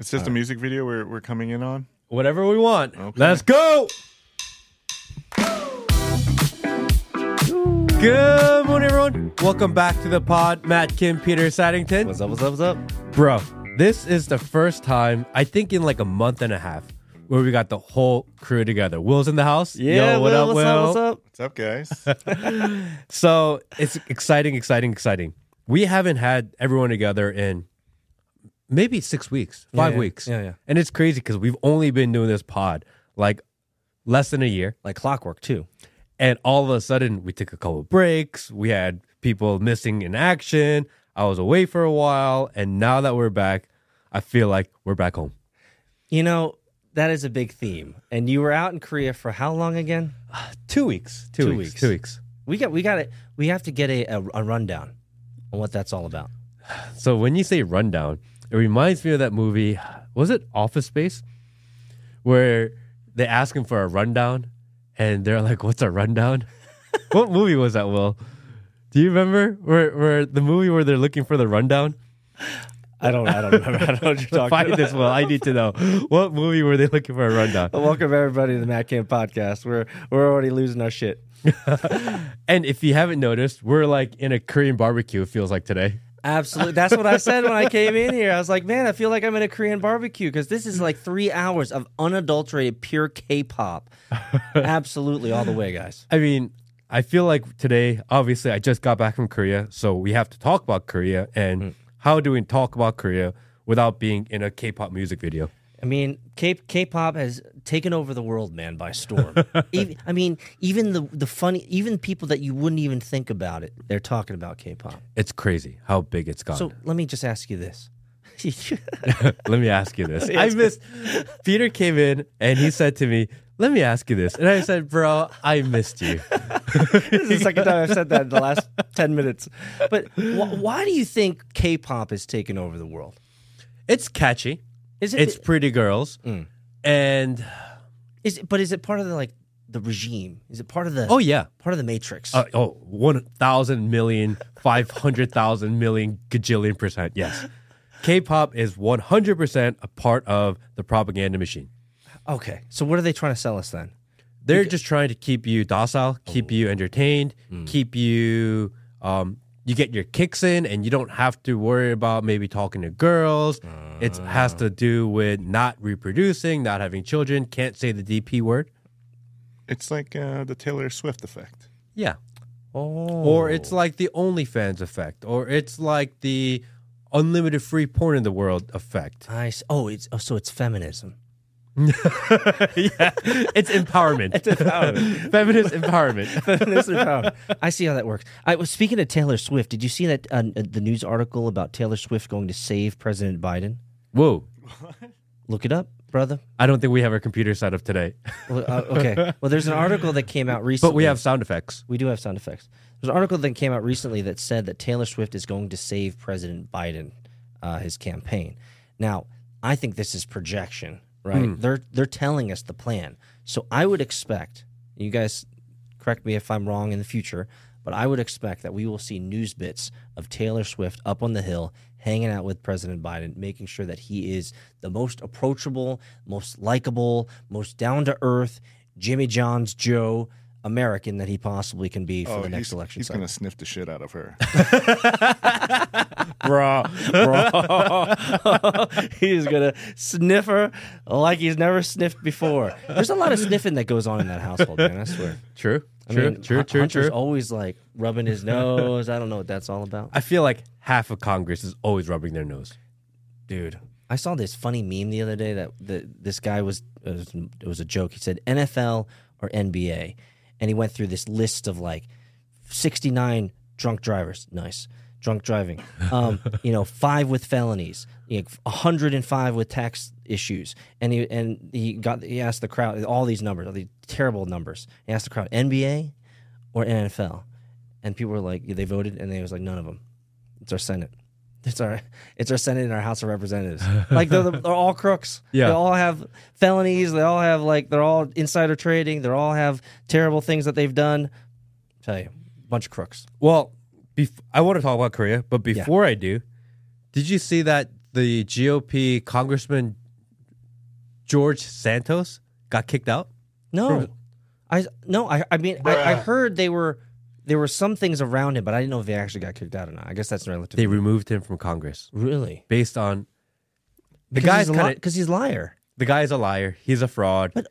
It's just a music video we're, we're coming in on. Whatever we want. Okay. Let's go. Good morning, everyone. Welcome back to the pod. Matt, Kim, Peter, Saddington. What's up? What's up? What's up? Bro, this is the first time, I think in like a month and a half, where we got the whole crew together. Will's in the house. Yeah. Yo, what Will, up, what's Will? up? What's up? What's up, guys? So it's exciting, exciting, exciting. We haven't had everyone together in maybe six weeks, five yeah. weeks. Yeah, yeah. And it's crazy because we've only been doing this pod like less than a year. Like clockwork too. And all of a sudden, we took a couple breaks. We had people missing in action. I was away for a while. And now that we're back, I feel like we're back home. You know that is a big theme. And you were out in Korea for how long again? Two weeks. Two, Two weeks, weeks. Two weeks. We got we got it. We have to get a, a, a rundown on what that's all about. So when you say rundown, it reminds me of that movie. Was it Office Space? Where they ask him for a rundown and they're like, What's a rundown? what movie was that, Will? Do you remember where, where the movie where they're looking for the rundown? I don't. I don't remember. I don't know what you're talking Find about. this, Will. I need to know. What movie were they looking for a rundown? Welcome everybody to the Matt Kim podcast. We're we're already losing our shit. And if you haven't noticed, we're like in a Korean barbecue, it feels like today. Absolutely. That's what I said when I came in here. I was like, man, I feel like I'm in a Korean barbecue because this is like three hours of unadulterated, pure K-pop. Absolutely, all the way, guys. I mean, I feel like today, obviously, I just got back from Korea, so we have to talk about Korea. And mm. how do we talk about Korea without being in a K pop music video? I mean, K K-pop has taken over the world, man, by storm. even, I mean, even the the funny, even people that you wouldn't even think about it, they're talking about K-pop. It's crazy how big it's gotten. So let me just ask you this: Let me ask you this. I missed. Peter came in and he said to me, Let me ask you this. And I said, Bro, I missed you. This is the second time I've said that in the last ten minutes. But wh- why do you think K-pop has taken over the world? It's catchy, Is it? it's pretty girls. And is it, but is it part of the like the regime? Is it part of the oh, yeah. part of the matrix? Uh, oh, 1,000 million, 500,000 million, gajillion percent. Yes. K pop is 100% a part of the propaganda machine. okay, so what are they trying to sell us then? They're just trying to keep you docile, keep you entertained, keep you, um, you get your kicks in and you don't have to worry about maybe talking to girls. It has to do with not reproducing, not having children, can't say the DP word. It's like uh, the Taylor Swift effect. Yeah. Oh, Or it's like the OnlyFans effect, or it's like the unlimited free porn in the world effect. I s- oh, it's oh, so it's feminism. yeah, it's empowerment. It's empowerment. Feminist empowerment. Feminism power. I see how that works. I was speaking of Taylor Swift. Did you see that uh, the news article about Taylor Swift going to save President Biden? Whoa. Look it up, brother. I don't think we have our computer set up today, Well, uh, okay. Well, there's an article that came out recently. but we have sound effects. We do have sound effects. There's an article that came out recently that said that Taylor Swift is going to save President Biden, uh, his campaign. Now, I think this is projection, right? They're they're telling us the plan. So I would expect you guys correct me if I'm wrong in the future, but I would expect that we will see news bits of Taylor Swift up on the hill hanging out with President Biden, making sure that he is the most approachable, most likable, most down to earth Jimmy John's Joe American that he possibly can be for oh, the next Oh, he's, election He's cycle. going to sniff the shit out of her. bro, bro. he's gonna sniff her like he's never sniffed before. There's a lot of sniffing that goes on in that household, man. I swear. True. I True. mean, true. Hun- True. Hunter's True. always like rubbing his nose. I don't know what that's all about, I feel like half of Congress is always rubbing their nose. dude. I saw this funny meme the other day that the, this guy was it, was it was a joke. He said NFL or NBA, and he went through this list of like 69 drunk drivers. Nice. Drunk driving. Um, you know, five with felonies, you know, 105 with tax issues. And he and he got he asked the crowd all these numbers, all these terrible numbers. He asked the crowd, NBA or NFL? And people were like, they voted and they was like, none of them. It's our Senate. It's our it's our Senate and our House of Representatives. Like they're, they're all crooks. Yeah. They all have felonies. They all have like they're all insider trading. They all have terrible things that they've done. tell you, bunch of crooks. Well, bef- I want to talk about Korea, but before I do, did you see that the GOP Congressman George Santos got kicked out? No, I no. I I mean I, I heard they were there were some things around him, but I didn't know if they actually got kicked out or not. I guess that's relative. They removed him from Congress really based on the because guy's he's a kind li- of 'cause he's a liar. the guy's a liar. He's a fraud. But-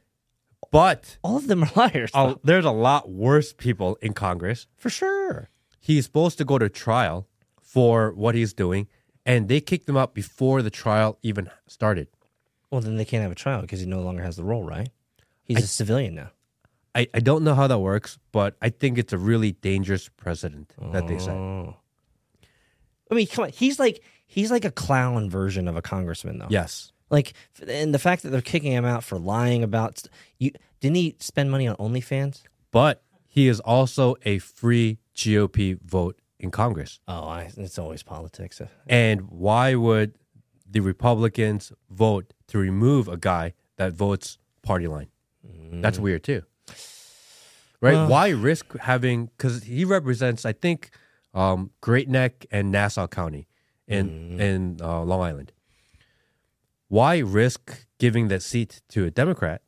but All of them are liars, though, there's a lot worse people in Congress. for sure. He's supposed to go to trial for what he's doing, and they kicked him out before the trial even started. Well, then they can't have a trial because he no longer has the role, right? He's a civilian now. I, I don't know how that works, but I think it's a really dangerous precedent that they set. Oh. I mean, come on. He's like he's like a clown version of a congressman, though. Yes. Like, and the fact that they're kicking him out for lying about you didn't he spend money on OnlyFans? But he is also a free GOP vote in Congress. Oh, I, it's always politics. Uh, and why would the Republicans vote to remove a guy that votes party line? That's mm. weird too. Right? Well- why risk having because he represents, I think, um, Great Neck and Nassau County in in uh, Long Island. Why risk giving that seat to a Democrat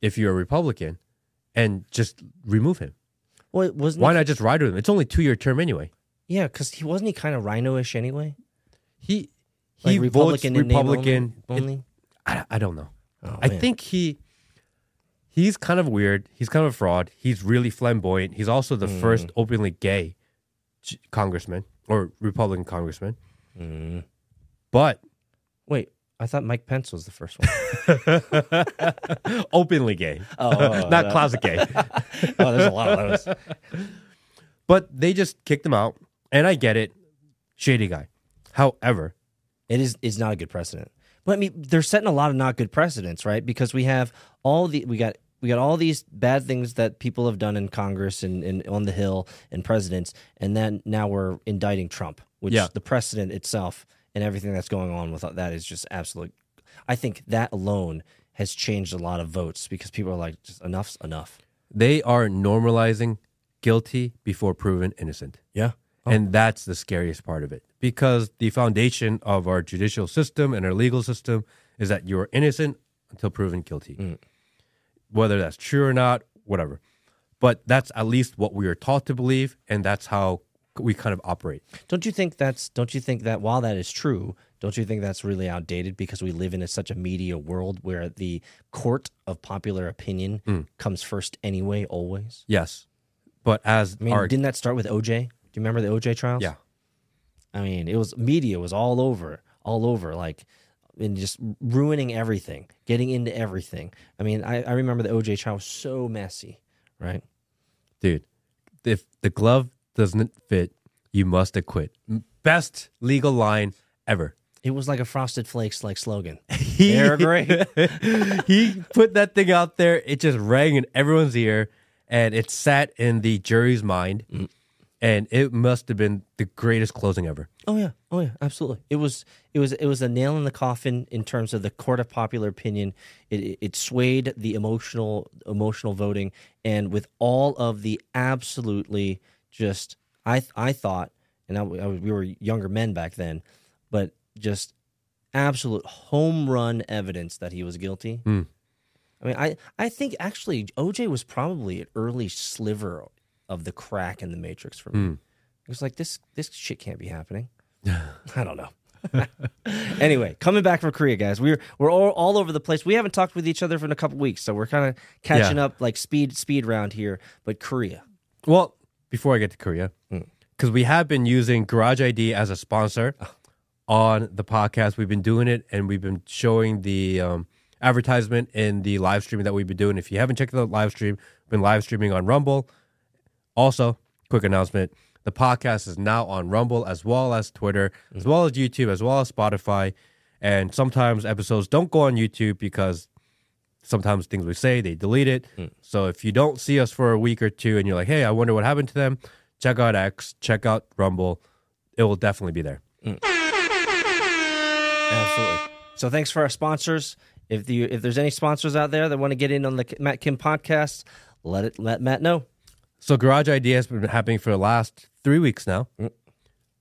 if you're a Republican and just remove him? Well, wasn't Why not just ride with him? It's only two year term anyway. Yeah, because he wasn't he kind of rhino-ish anyway. He Like he Republican votes Republican. only. only? I, I don't know. Oh, I man. think he he's kind of weird. He's kind of a fraud. He's really flamboyant. He's also the first openly gay congressman or Republican congressman. Mm. But Wait, I thought Mike Pence was the first one. openly gay, Oh, not that- closet gay. oh, there's a lot of those. But they just kicked him out, and I get it. Shady guy. However, It is is not a good precedent. But I mean, they're setting a lot of not good precedents, right? Because we have all the we got we got all these bad things that people have done in Congress and, and on the Hill and presidents, and then now we're indicting Trump, which Yeah. the precedent itself and everything that's going on with that is just absolute. I think that alone has changed a lot of votes because people are like, just enough's enough. they are normalizing guilty before proven innocent. Yeah. Oh. And that's the scariest part of it because the foundation of our judicial system and our legal system is that you're innocent until proven guilty. Mm. Whether that's true or not, whatever. But that's at least what we are taught to believe, and that's how we kind of operate. Don't you think that's? Don't you think that while that is true, don't you think that's really outdated because we live in a, such a media world where the court of popular opinion hmm. comes first anyway, always. Yes. But as I mean, our didn't that start with OJ? Do you remember the OJ trials? yeah, I mean, it was media was all over, all over, like, and just ruining everything, getting into everything. I mean, I, I remember the OJ trial was so messy, right? dude, if the glove doesn't fit, you must acquit. Best legal line ever. It was like a Frosted Flakes like slogan. He, They're great. he put that thing out there. It just rang in everyone's ear, and it sat in the jury's mind. Mm. And it must have been the greatest closing ever. Oh yeah, oh yeah, absolutely. It was it was it was a nail in the coffin in terms of the court of popular opinion. It it, swayed the emotional emotional voting, and with all of the absolutely just I I thought, and I, I was- we were younger men back then, but just absolute home run evidence that he was guilty. Hmm. I mean, I I think actually OJ was probably an early sliver of the crack in the matrix for me. Hmm. It was like this this shit can't be happening. I don't know. anyway, coming back from Korea, guys, we're we're all, all over the place. We haven't talked with each other for a couple weeks, so we're kind of catching Yeah. up like speed speed round here. But Korea, Well, before I get to Korea, Mm. because we have been using Garage ID as a sponsor on the podcast. We've been doing it, and we've been showing the um, advertisement in the live streaming that we've been doing. If you haven't checked out the live stream, been live streaming on Rumble. Also, quick announcement: the podcast is now on Rumble as well as Twitter, mm. as well as YouTube, as well as Spotify. And sometimes episodes don't go on YouTube because sometimes things we say they delete it. Mm. So if you don't see us for a week or two and you're like, hey, I wonder what happened to them, check out X, check out Rumble. It will definitely be there. Mm. absolutely. So thanks for our sponsors. If the if there's any sponsors out there that want to get in on the Matt Kim podcast, let it let Matt know. So Garage ID has been happening for the last three weeks now. Mm.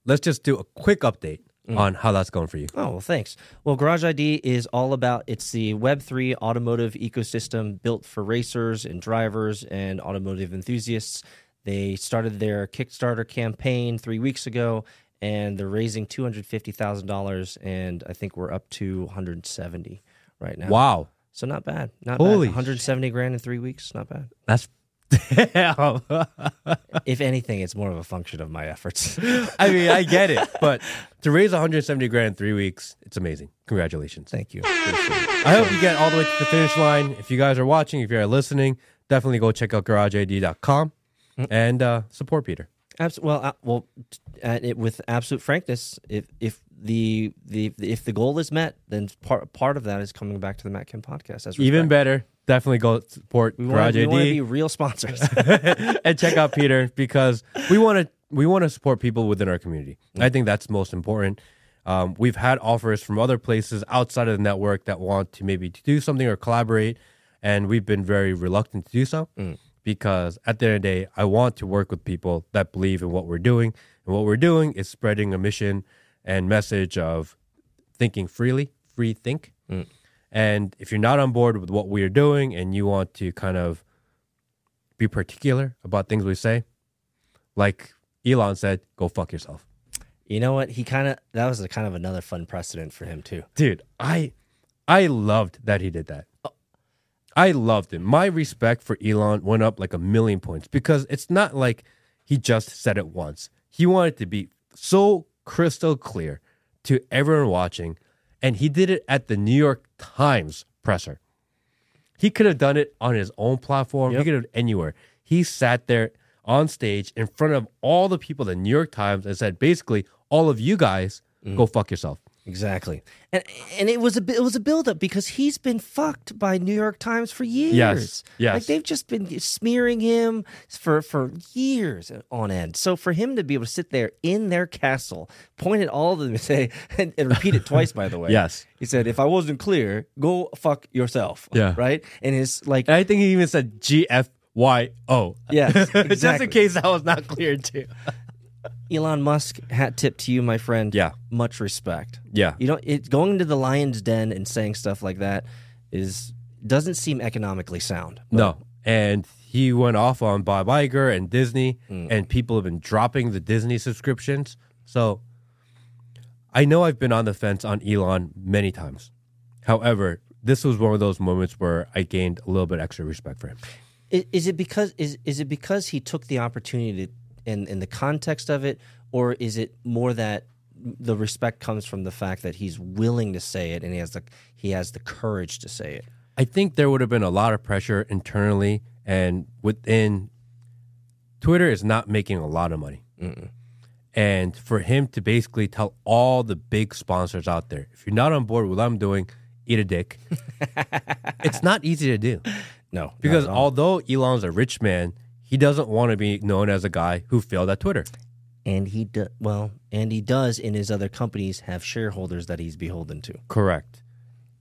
Let's just do a quick update mm. on how that's going for you. Oh, well, thanks. Well, Garage ID is all about it's the Web3 automotive ecosystem built for racers and drivers and automotive enthusiasts. They started their Kickstarter campaign three weeks ago and they're raising $250,000 and I think we're up to 170 right now. Wow, So not bad. Not Holy bad. 170 grand in three weeks. Not bad. that's damn. if anything, it's more of a function of my efforts. I mean, I get it, but to raise 170 grand in three weeks, it's amazing. Congratulations. Thank you. I hope you get all the way to the finish line. If you guys are watching, if you're listening, definitely go check out garageid.com and uh, support Peter. Abs- well, uh, well, at it, with absolute frankness, if if the the if the goal is met, then part part of that is coming back to the Matt Kim podcast. As Even better, definitely go support we want Garage to be real sponsors. and check out Peter because we want to we want to support people within our community. I think that's most important. Um, we've had offers from other places outside of the network that want to maybe do something or collaborate, and we've been very reluctant to do so because at the end of the day, I want to work with people that believe in what we're doing, and what we're doing is spreading a mission and message of thinking freely, free think. And if you're not on board with what we are doing and you want to kind of be particular about things we say, like Elon said, go fuck yourself. you know what? He kind of that was a kind of another fun precedent for him too. Dude, I I loved that he did that. Oh. I loved it. My respect for Elon went up like a million points because it's not like he just said it once. He wanted to be so crystal clear to everyone watching, and he did it at the New York Times presser. He could have done it on his own platform. He could have anywhere. He sat there on stage in front of all the people at the New York Times and said, basically, all of you guys go mm. fuck yourself. Exactly, and and it was a it was a buildup because he's been fucked by New York Times for years. Yes, yes. like they've just been smearing him for for years on end. So for him to be able to sit there in their castle, point at all of them, and say and, and repeat it twice, by the way. Yes. he said, "If I wasn't clear, go fuck yourself." Yeah. right. And his like, And I think he even said G F Y O. Yes, Just exactly. in case that was not clear too. Elon Musk hat tip to you, my friend. Yeah. much respect. Yeah. You know, it going into the lion's den and saying stuff like that is doesn't seem economically sound. No. And he went off on Bob Iger and Disney, Mm. and people have been dropping the Disney subscriptions. So I know I've been on the fence on Elon many times. However, this was one of those moments where I gained a little bit extra respect for him. Is, is it because is is it because he took the opportunity to, in in the context of it, or is it more that the respect comes from the fact that he's willing to say it and he has the he has the courage to say it? I think there would have been a lot of pressure internally and within. Twitter is not making a lot of money. And for him to basically tell all the big sponsors out there, if you're not on board with what I'm doing, eat a dick. it's not easy to do. No, Because although Elon's a rich man, he doesn't want to be known as a guy who failed at Twitter. and he do, well, and he does in his other companies have shareholders that he's beholden to. Correct.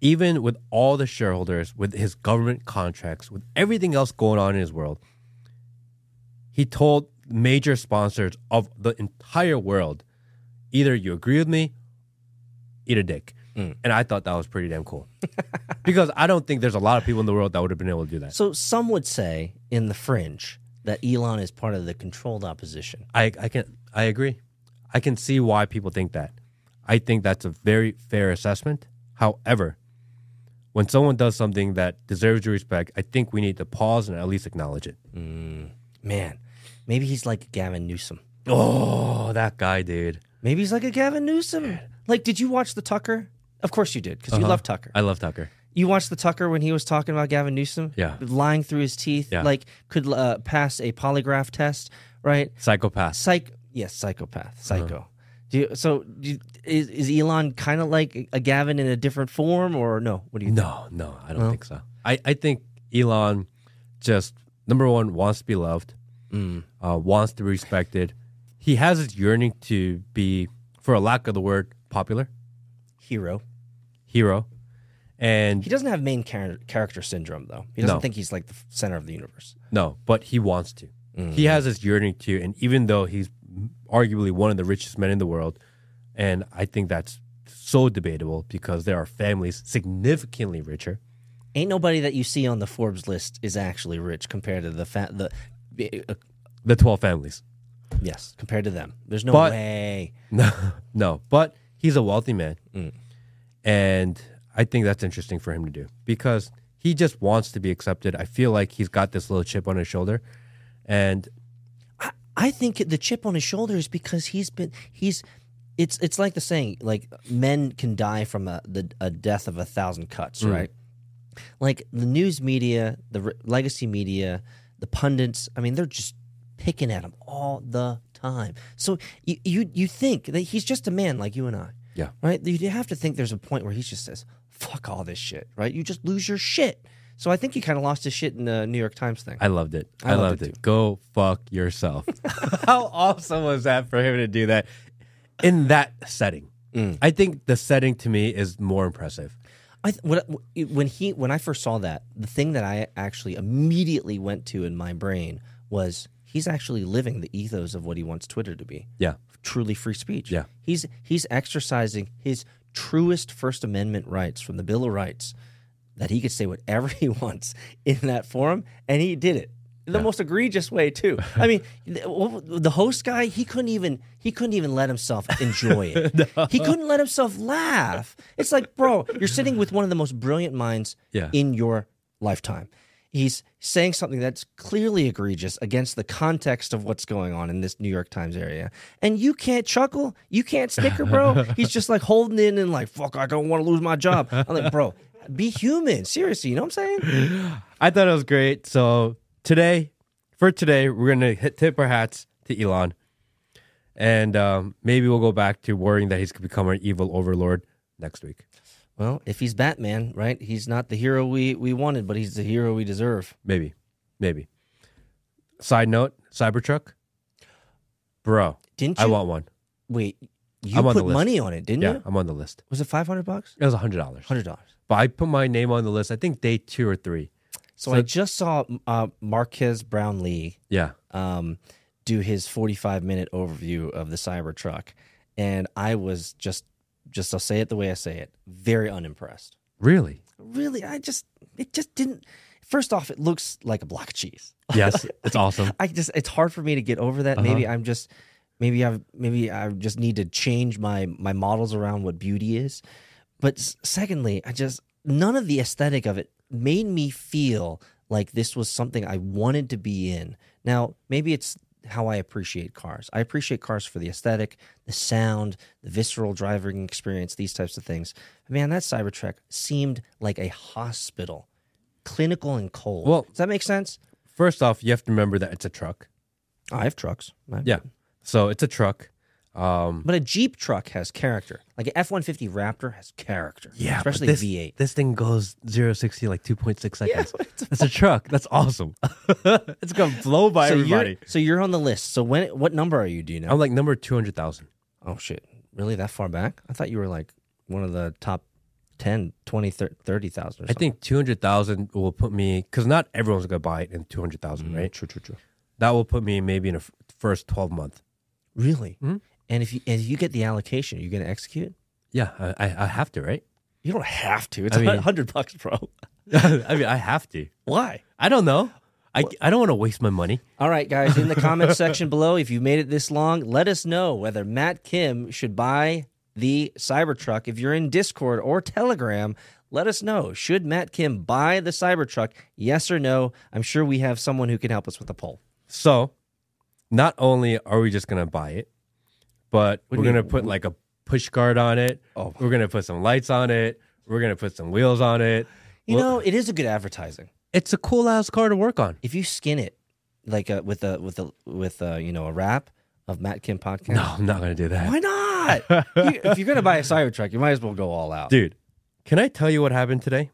Even with all the shareholders, with his government contracts, with everything else going on in his world, he told major sponsors of the entire world either you agree with me, eat a dick. Mm. And I thought that was pretty damn cool. because I don't think there's a lot of people in the world that would have been able to do that. So some would say in the fringe that Elon is part of the controlled opposition. I, I can I agree. I can see why people think that. I think that's a very fair assessment. However, when someone does something that deserves your respect, I think we need to pause and at least acknowledge it. Mm, man, maybe he's like Gavin Newsom. Oh, that guy, dude. Maybe he's like a Gavin Newsom. Like, did you watch the Tucker? Of course you did, because you uh-huh. love Tucker. I love Tucker. You watched the Tucker when he was talking about Gavin Newsom? Yeah. Lying through his teeth, Yeah. like could uh, pass a polygraph test, right? Psychopath. Psych, yes, psychopath, psycho. Do you, so do you, is, is Elon kind of like a Gavin in a different form, or no? What do you think? No, no, I don't think so. I, I think Elon just, number one, wants to be loved, uh, wants to be respected. He has this yearning to be, for a lack of the word, popular, Hero. hero. And He doesn't have main char- character syndrome, though. He doesn't No. think he's like the f- center of the universe. No, but he wants to. He has this yearning to, and even though he's arguably one of the richest men in the world, And I think that's so debatable because there are families significantly richer. Ain't nobody that you see on the Forbes list is actually rich compared to the fa- the. Uh, The 12 families. yes, compared to them. There's no But- way. No, no, but he's a wealthy man. Mm. And I think that's interesting for him to do because he just wants to be accepted. I feel like he's got this little chip on his shoulder. And I think the chip on his shoulder is because he's been he's it's it's like the saying like men can die from a the a death of a thousand cuts, mm. right? Like the news media, the re- legacy media, the pundits, I mean they're just picking at him all the time. So you you you think that he's just a man like you and I. Yeah. Right? You have to think there's a point where he just says, "Fuck all this shit." Right? You just lose your shit. So I think he kind of lost his shit in the New York Times thing. I loved it. I I, loved loved it it. Go fuck yourself. How awesome was that for him to do that in that setting? Mm. I think the setting to me is more impressive. I th- when he when I first saw that, the thing that I actually immediately went to in my brain was he's actually living the ethos of what he wants Twitter to be. Yeah. Truly free speech. Yeah. He's he's exercising his truest First Amendment rights from the Bill of Rights that he could say whatever he wants in that forum, and he did it. The most egregious way too. I mean, the, host guy, he couldn't even he couldn't even let himself enjoy it. He couldn't let himself laugh. It's like, bro, you're sitting with one of the most brilliant minds Yeah. in your lifetime. He's saying something that's clearly egregious against the context of what's going on in this New York Times area. And you can't chuckle. You can't snicker, bro. He's just like holding in and like, fuck, I don't want to lose my job. I'm like, bro, be human. Seriously, you know what I'm saying? I thought it was great. So today, for today, we're gonna hit, tip our hats to Elon, and um, maybe we'll go back to worrying that he's gonna become our evil overlord next week. Well, if he's Batman, right? He's not the hero we, we wanted, but he's the hero we deserve. Maybe, maybe. Side note: Cybertruck, bro. Didn't you? I want one. Wait, you I'm on the put list. money on it, didn't Yeah, you? I'm on the list. Was it 500 bucks? It was a hundred dollars, $100. but I put my name on the list. I think day two or three. So, So- I just saw uh, Marques Brownlee Yeah, um, do his 45 minute overview of the Cybertruck, and I was just, just I'll say it the way I say it, very unimpressed. really. Really, I just, it just didn't. First off, it looks like a block of cheese. Yes, it's awesome. I just, it's hard for me to get over that. Maybe uh-huh. I'm just, maybe I, maybe I just need to change my my models around what beauty is. But secondly, I just none of the aesthetic of it made me feel like this was something I wanted to be in. Now, maybe it's how I appreciate cars. I appreciate cars for the aesthetic, the sound, the visceral driving experience, these types of things. Man, that Cybertruck seemed like a hospital, clinical and cold. Well- does that make sense? First off, you have to remember that it's a truck. I have trucks. I- Yeah, so it's a truck. Um, But a Jeep truck has character. Like an F one fifty Raptor has character. Yeah, especially this, V eight. This thing goes 0 60 like 2.6 seconds. it's a- That's a truck. That's awesome. it's going to blow by So everybody. you're so you're on the list. So when what number are you? Do you know? I'm like number 200,000. oh shit, really that far back? I thought you were like one of the top 10, 20, 30,000 or. I think 200,000 will put me, because not everyone's going to buy it in 200,000, right? True, true, true. That will put me maybe in a f- first 12 month. Really? Mhm. And if you and if you get the allocation, you're going to execute? Yeah, I, I, I have to, right? You don't have to. It's I mean- a hundred bucks, bro. I mean, I have to. Why? I don't know. I, I don't want to waste my money. All right, guys, in the comment section below, if you made it this long, let us know whether Matt Kim should buy the Cybertruck. If you're in Discord or Telegram, let us know. Should Matt Kim buy the Cybertruck? Yes or no? I'm sure we have someone who can help us with a poll. So, not only are we just going to buy it, but What we're going to mean? put like a push guard on it. Oh. We're going to put some lights on it. We're going to put some wheels on it. You Well- know, it is a good advertising. It's a cool ass car to work on. If you skin it like a, with a with a with a, you know a wrap of Matt Kim podcast, No, I'm not going to do that. why not? You- if you're gonna buy a Cybertruck, you might as well go all out. Dude, can I tell you what happened today?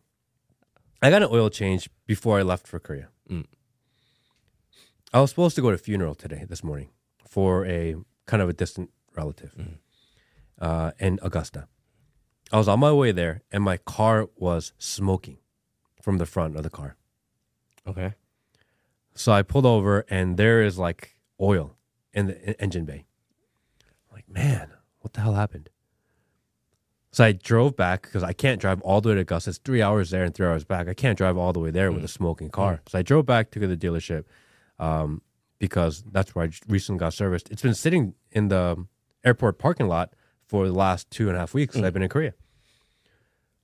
I got an oil change before I left for Korea. Mm. I was supposed to go to a funeral today, this morning, for a kind of a distant relative uh, in Augusta. I was on my way there, and my car was smoking from the front of the car. Okay. So I pulled over, and there is like oil in the engine bay. I'm like, man, what the hell happened? So I drove back because I can't drive all the way to Augusta. It's three hours there and three hours back. I can't drive all the way there with a smoking car. So I drove back to the dealership um, because that's where I recently got serviced. It's been sitting in the airport parking lot for the last two and a half weeks since I've mm. been in Korea.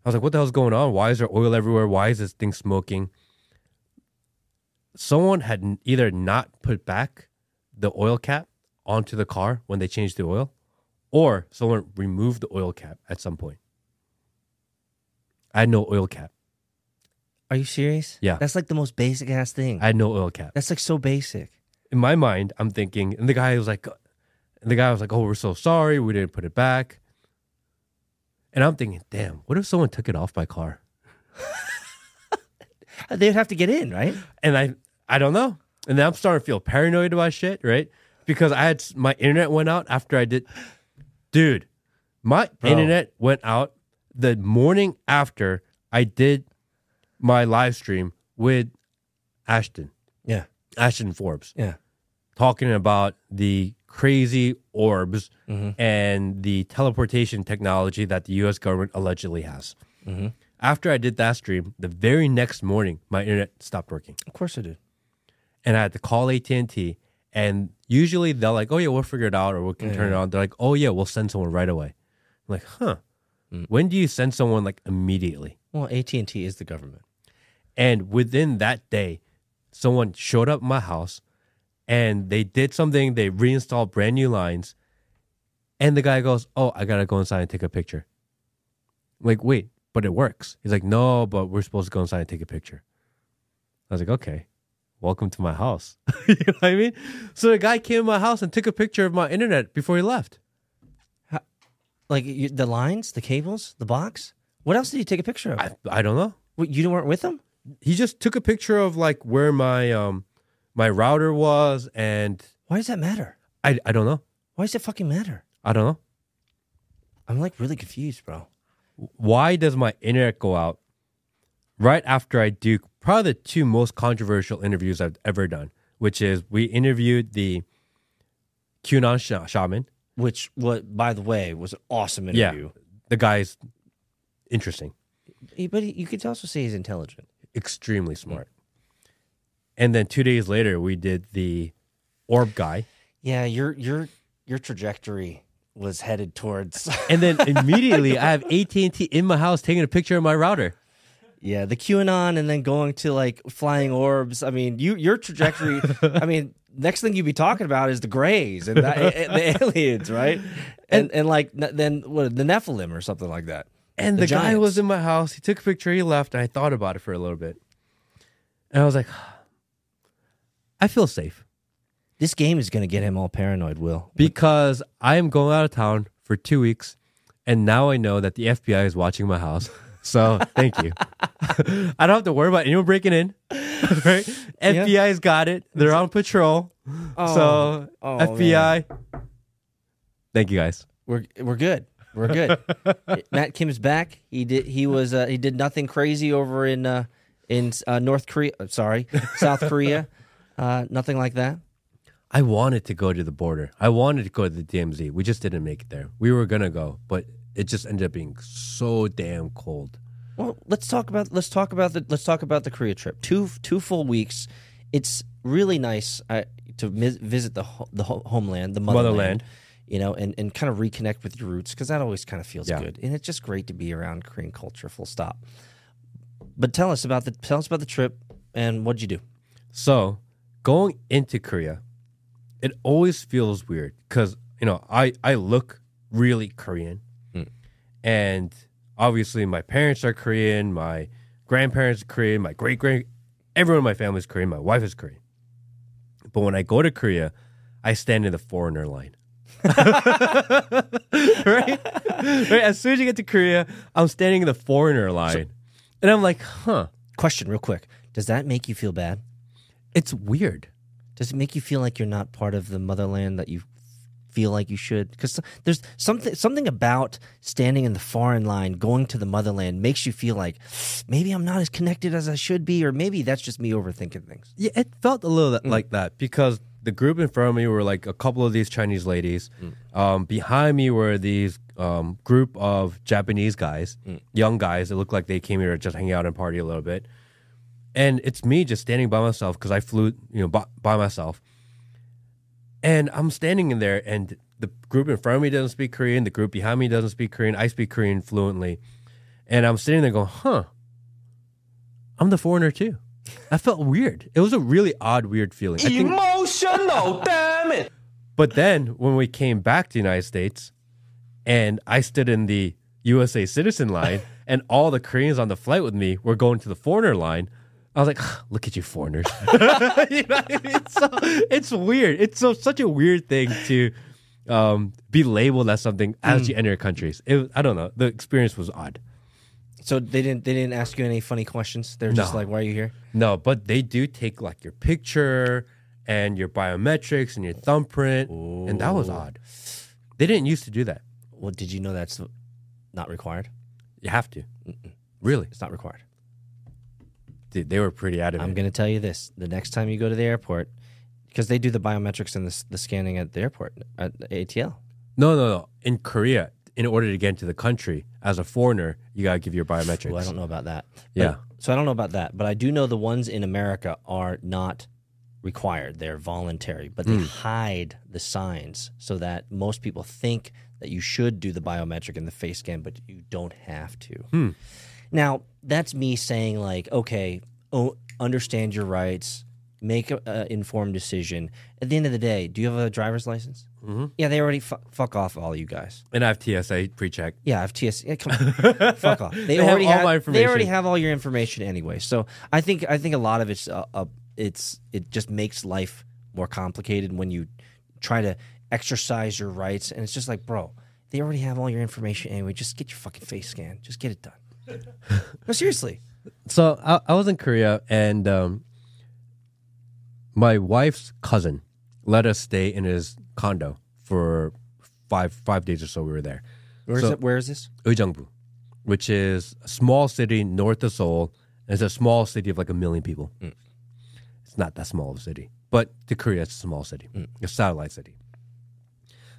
I was like, what the hell's going on? Why is there oil everywhere? Why is this thing smoking? Someone had either not put back the oil cap onto the car when they changed the oil, or someone removed the oil cap at some point. I had no oil cap. Are you serious? Yeah. That's like the most basic ass thing. I had no oil cap. That's like so basic. In my mind, I'm thinking, and the guy was like, and the guy was like, "Oh, we're so sorry, we didn't put it back." And I'm thinking, damn, what if someone took it off my car? They'd have to get in, right? and I I don't know. And then I'm starting to feel paranoid about shit, right? Because I had my internet went out after I did. Dude, my Bro. internet went out the morning after I did my live stream with Ashton, Yeah. Ashton Forbes, Yeah. talking about the crazy orbs Mhm. and the teleportation technology that the U.S. government allegedly has. Mhm. After I did that stream, the very next morning, my internet stopped working Of course it did. and I had to call AT and usually they're like, "Oh yeah, we'll figure it out, or we can turn it on." They're like, "Oh yeah, we'll send someone right away." I'm like, huh? When do you send someone like immediately? Well, AT and T is the government. And within that day, someone showed up at my house, and they did something. They reinstalled brand new lines, and the guy goes, "Oh, I gotta go inside and take a picture." I'm like, wait, but it works. He's like, "No, but we're supposed to go inside and take a picture." I was like, okay, welcome to my house. you know what I mean? So the guy came to my house and took a picture of my internet before he left. Like you, the lines, the cables, the box. What else did he take a picture of? I, I don't know. Wait, you weren't with him? He just took a picture of like where my um my router was, and Why does that matter? I I don't know. Why does it fucking matter? I don't know. I'm like really confused, bro. Why does my internet go out right after I do probably the two most controversial interviews I've ever done, which is we interviewed the QAnon sh- shaman. Which, what by the way, was an awesome Yeah. interview. The guy's interesting. He- But he, you could also say he's intelligent. extremely smart. And then two days later, we did the orb guy. Yeah, your your your trajectory was headed towards. And then immediately, I have AT and T in my house taking a picture of my router. yeah, the QAnon, and then going to like flying orbs. I mean, you your trajectory. I mean, next thing you'd be talking about is the Greys and the, the aliens, right? And and like then what the Nephilim or something like that. And The the, guy was in my house. He took a picture. He left. And I thought about it for a little bit. And I was like, I feel safe This game is going to get him all paranoid. Will because I am going out of town for two weeks. And now I know that the FBI is watching my house. So thank you. I don't have to worry about anyone breaking in. Right? FBI's got it. They're on patrol. so oh, FBI. Thank you guys. we're we're good. We're good. Matt Kim's back. He did. He was. Uh, he did nothing crazy over in uh, in uh, North Korea. uh, Sorry, South Korea. Uh, nothing like that. I wanted to go to the border. I wanted to go to the DMZ. We just didn't make it there. We were gonna go, but it just ended up being so damn cold. Well, let's talk about let's talk about the let's talk about the Korea trip. Two two full weeks. It's really nice uh, to mis- visit the ho- the ho- homeland, the motherland, Motherland. you know, and, and kind of reconnect with your roots because that always kind of feels Yeah. good, and it's just great to be around Korean culture. Full stop. But tell us about the tell us about the trip and what'd you do? So going into Korea, it always feels weird because you know I I look really Korean, Mm. and obviously my parents are Korean, my grandparents are Korean, my great grand everyone in my family is Korean, my wife is Korean. But when I go to Korea, I stand in the foreigner line. right? right? As soon as you get to Korea, I'm standing in the foreigner line. and I'm like, huh, Question, real quick. Does that make you feel bad? It's weird. Does it make you feel like you're not part of the motherland that you feel like you should? Because there's something something about standing in the foreign line, going to the motherland, makes you feel like maybe I'm not as connected as I should be, or maybe that's just me overthinking things. Yeah, it felt a little bit like that because the group in front of me were like a couple of these Chinese ladies. Um, behind me were these um, group of Japanese guys, young guys that looked like they came here to just hang out and party a little bit. And it's me just standing by myself because I flew, you know, by, by myself. And I'm standing in there, and the group in front of me doesn't speak Korean. The group behind me doesn't speak Korean. I speak Korean fluently. And I'm sitting there going, huh, I'm the foreigner too. I felt weird. It was a really odd, weird feeling. Emotional, damn it. but then when we came back to the United States and I stood in the USA citizen line and all the Koreans on the flight with me were going to the foreigner line, I was like, look at you foreigners. you know what I mean? so, it's weird. It's so such a weird thing to um, be labeled as something as you enter countries. It, I don't know. The experience was odd. So they didn't they didn't ask you any funny questions. They're just No. like, "Why are you here?" No, but they do take like your picture and your biometrics and your thumbprint, and that was odd. They didn't used to do that. Well, did you know that's not required? You have to. Really? It's not required. Dude, they were pretty adamant. I'm going to tell you this: the next time you go to the airport, because they do the biometrics and the, the scanning at the airport at ATL. no, no, no. In Korea, in order to get into the country as a foreigner, you gotta give your biometrics. Well, I don't know about that. But- Yeah. so I don't know about that, but I do know the ones in America are not required. They're voluntary, but they hide the signs so that most people think that you should do the biometric and the face scan, but you don't have to. Hmm. Now, that's me saying like, okay, oh, understand your rights, make an informed decision. At the end of the day, do you have a driver's license? Mm-hmm. Yeah, they already fu- fuck off all you guys. And I have TSA pre-check. Yeah, I have TSA. Yeah, come on. Fuck off. They, have already all have, my They already have all your information anyway. So I think I think a lot of it's uh, uh, it's it just makes life more complicated when you try to exercise your rights, and it's just like, bro, they already have all your information anyway. Just get your fucking face scanned. Just get it done. No, seriously. So I, I was in Korea, and um, my wife's cousin let us stay in his condo for five five days or so. We were there. Where is So- it? Where is this? Uijeongbu, which is a small city north of Seoul. It's a small city of like a million people. It's not that small of a city, but to Korea, it's a small city, a satellite city.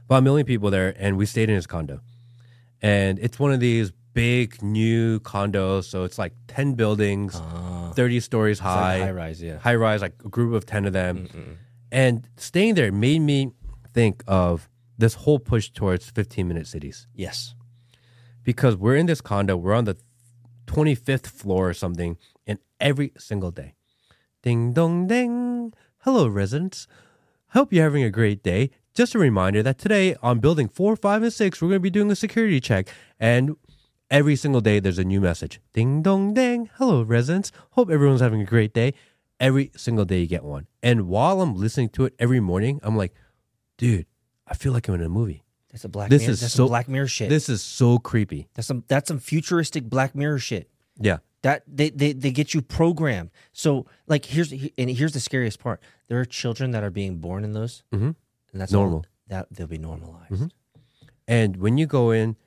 About a million people there, and we stayed in his condo. And it's one of these big new condos, so it's like ten buildings, ah. thirty stories high, high rise, yeah. high rise, like a group of 10 of them. And staying there made me think of this whole push towards 15 minute cities Yes. because we're in this condo, we're on the 25th floor or something, and every single day, ding dong ding, hello residents, hope you're having a great day. Just a reminder that today on building four, five, and six, we're going to be doing a security check, and every single day there's a new message. Ding dong ding, hello residents, hope everyone's having a great day. Every single day you get one, and while I'm listening to it every morning, I'm like, dude, I feel like I'm in a movie. That's a black. This mirror, is that's so some Black Mirror shit. This is so creepy. that's some that's some futuristic Black Mirror shit. Yeah. That they, they they get you programmed. So like here's and here's the scariest part. There are children that are being born in those, mm-hmm. and that's Normal. all- that they'll be normalized. And when you go in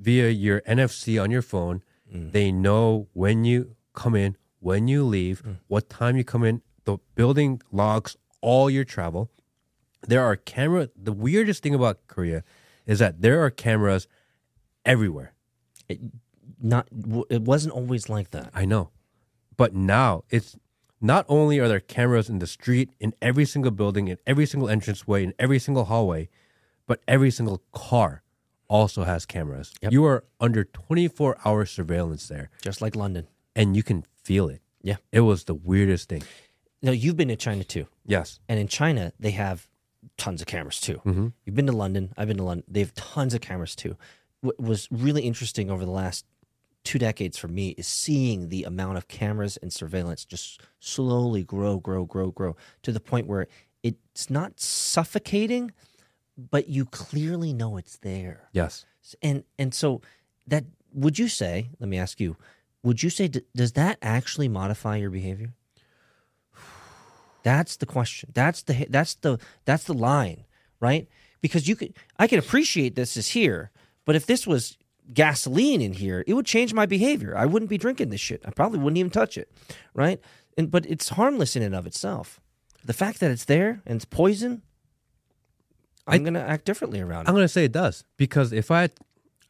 via your NFC on your phone, mm. they know when you come in, when you leave, mm. what time you come in. The building logs all your travel. There are camera. The weirdest thing about Korea is that there are cameras everywhere. Not it wasn't always like that. I know, but now it's not only are there cameras in the street, in every single building, in every single entranceway, in every single hallway, but every single car also has cameras. You are under 24 hour surveillance there, Just like London. and you can feel it. Yeah. It was the weirdest thing. Now you've been to China too, Yes. and in China they have tons of cameras too. Mm-hmm. You've been to London. I've been to London. They have tons of cameras too. What was really interesting over the last two decades for me is seeing the amount of cameras and surveillance just slowly grow, grow, grow, grow to the point where it's not suffocating, but you clearly know it's there. Yes. And and so that would you say? Let me ask you. Would you say d- does that actually modify your behavior? That's the question. That's the that's the that's the line, right? Because you could I can appreciate this is here, but if this was gasoline in here, it would change my behavior. I wouldn't be drinking this shit. I probably wouldn't even touch it, right? And but it's harmless in and of itself. The fact that it's there and it's poison, I'm gonna act differently around it. I'm gonna say it does because if I,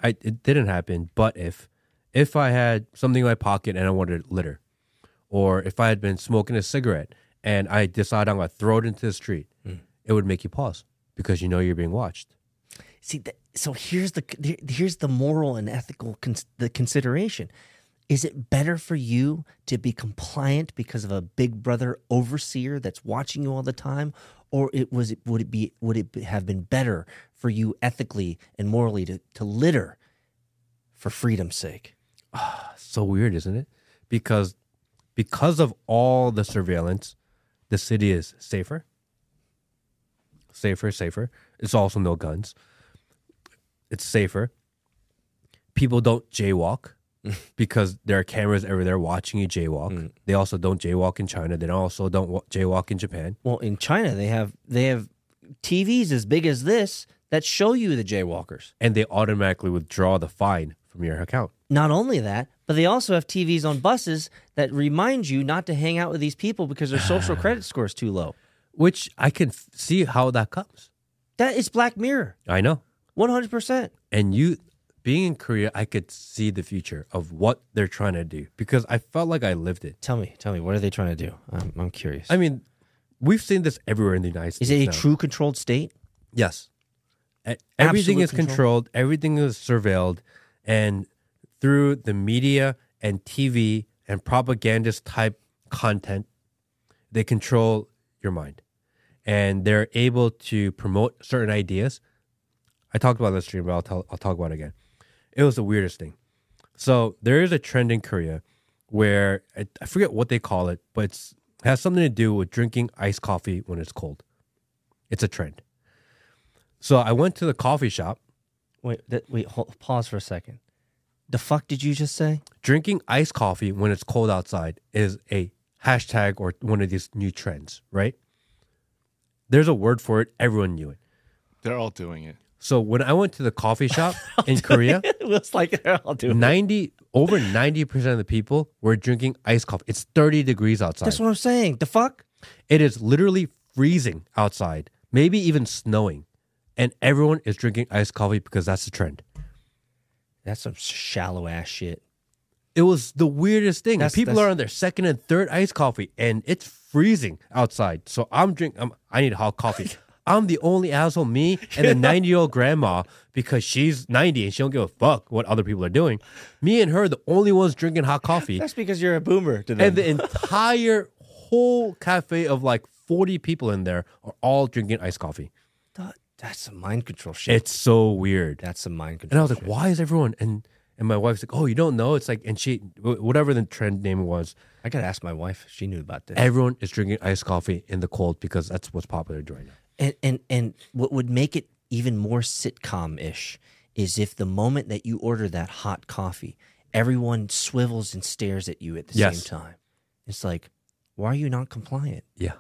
I it didn't happen, but if if I had something in my pocket and I wanted litter, or if I had been smoking a cigarette and I decide I'm gonna throw it into the street, hmm. it would make you pause because you know you're being watched. See, th- so here's the here's the moral and ethical cons- the consideration. Is it better for you to be compliant because of a big brother overseer that's watching you all the time, or it was it would it be would it have been better for you ethically and morally to to litter for freedom's sake? Ah, so weird, isn't it? Because because of all the surveillance, the city is safer. Safer, safer. It's also no guns. It's safer. People don't jaywalk because there are cameras everywhere watching you jaywalk. Mm. They also don't jaywalk in China. They also don't wa- jaywalk in Japan. Well, in China they have they have TVs as big as this that show you the jaywalkers. And they automatically withdraw the fine from your account. Not only that, but they also have TVs on buses that remind you not to hang out with these people because their social credit score is too low. Which I can f- see how that comes. That is Black Mirror, I know. one hundred percent. and you being in Korea, I could see the future of what they're trying to do because I felt like I lived it. Tell me, tell me, what are they trying to do? I'm, I'm curious. I mean, we've seen this everywhere in the United States. is it a now. true controlled state? Yes. E- Everything Absolute is control? controlled, everything is surveilled, and through the media and TV and propagandist type content, they control your mind. And they're able to promote certain ideas. I talked about this stream, but I'll, tell, I'll talk about it again. It was the weirdest thing. So there is a trend in Korea where I, I forget what they call it, but it's, it has something to do with drinking iced coffee when it's cold. It's a trend. So I went to the coffee shop. Wait, that, wait, hold, pause for a second. The fuck did you just say? Drinking iced coffee when it's cold outside is a hashtag or one of these new trends, right? There's a word for it. Everyone knew it. They're all doing it. So when I went to the coffee shop in Korea, it was like I'll do. it. 90 over 90% of the people were drinking iced coffee. It's 30 degrees outside. That's what I'm saying. The fuck? It is literally freezing outside, maybe even snowing. And everyone is drinking iced coffee because that's the trend. That's some shallow ass shit. It was the weirdest thing. That's- People that's- are on their second and third iced coffee, and it's freezing outside. So I'm drinking. I need hot coffee. I'm the only asshole, me and the 90 year old grandma, because she's 90 and she don't give a fuck what other people are doing. Me and her, the only ones drinking hot coffee, That's because you're a boomer to them. and the entire whole cafe of like 40 people in there are all drinking iced coffee. That- that's some mind control shit. It's so weird. that's some mind control. And I was like, shit. why is everyone and and my wife's like, oh, you don't know? It's like, and she, whatever the trend name was, I gotta ask my wife. She knew about this. everyone is drinking iced coffee in the cold because that's what's popular right now. And and and what would make it even more sitcom ish is if the moment that you order that hot coffee, everyone swivels and stares at you at the yes. same time. It's like, why are you not compliant? Yeah.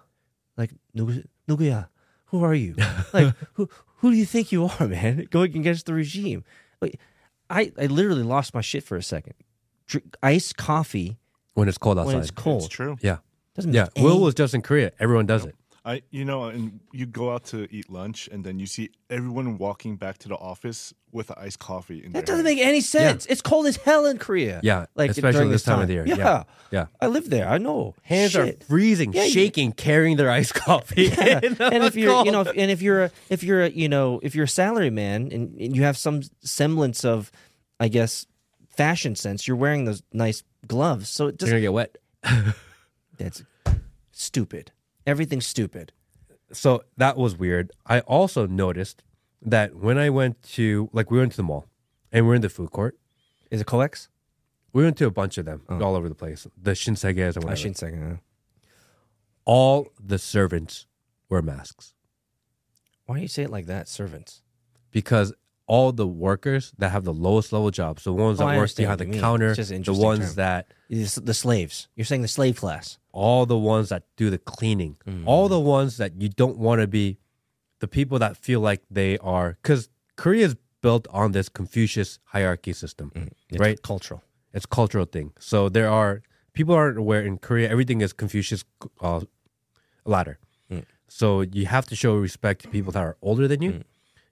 Like Nuguya, who are you? like who who do you think you are, man? Going against the regime. Like, I, I literally lost my shit for a second. Drink, iced coffee when it's cold outside. When it's cold. It's true. Yeah. Doesn't yeah. Will was just in Korea. Everyone does no. it. I, you know, and you go out to eat lunch, and then you see everyone walking back to the office with an iced coffee in That doesn't hand. make any sense. It's cold as hell in Korea. Yeah. like especially during this time, of the year. Yeah. Yeah. Yeah. I live there. I know. Hands Shit. are freezing, Yeah, you- shaking, carrying their iced coffee. Yeah. and if you're, you know, if, and if you're, a, if you're, a, you know, if you're a salary man and, and you have some semblance of, I guess, fashion sense, you're wearing those nice gloves. So it you're gonna get wet. that's stupid. Everything's stupid. So that was weird. I also noticed that when I went to, like, we went to the mall and we're in the food court. Is it coex? We went to a bunch of them all over the place. The Shinsegaes and whatever. uh, all the servants wear masks Why do you say it like that? Servants. because all the workers that have the lowest level jobs, the ones Oh, that I work behind the counter, It's just an the ones term. that It's the slaves. You're saying the slave class. all the ones that do the cleaning, Mm. all the ones that you don't want to be the people that feel like they are because Korea is built on this Confucius hierarchy system, Mm. It's right? cultural. It's a cultural thing. So there are people aren't aware in Korea everything is Confucius uh, ladder. So you have to show respect to people that are older than you.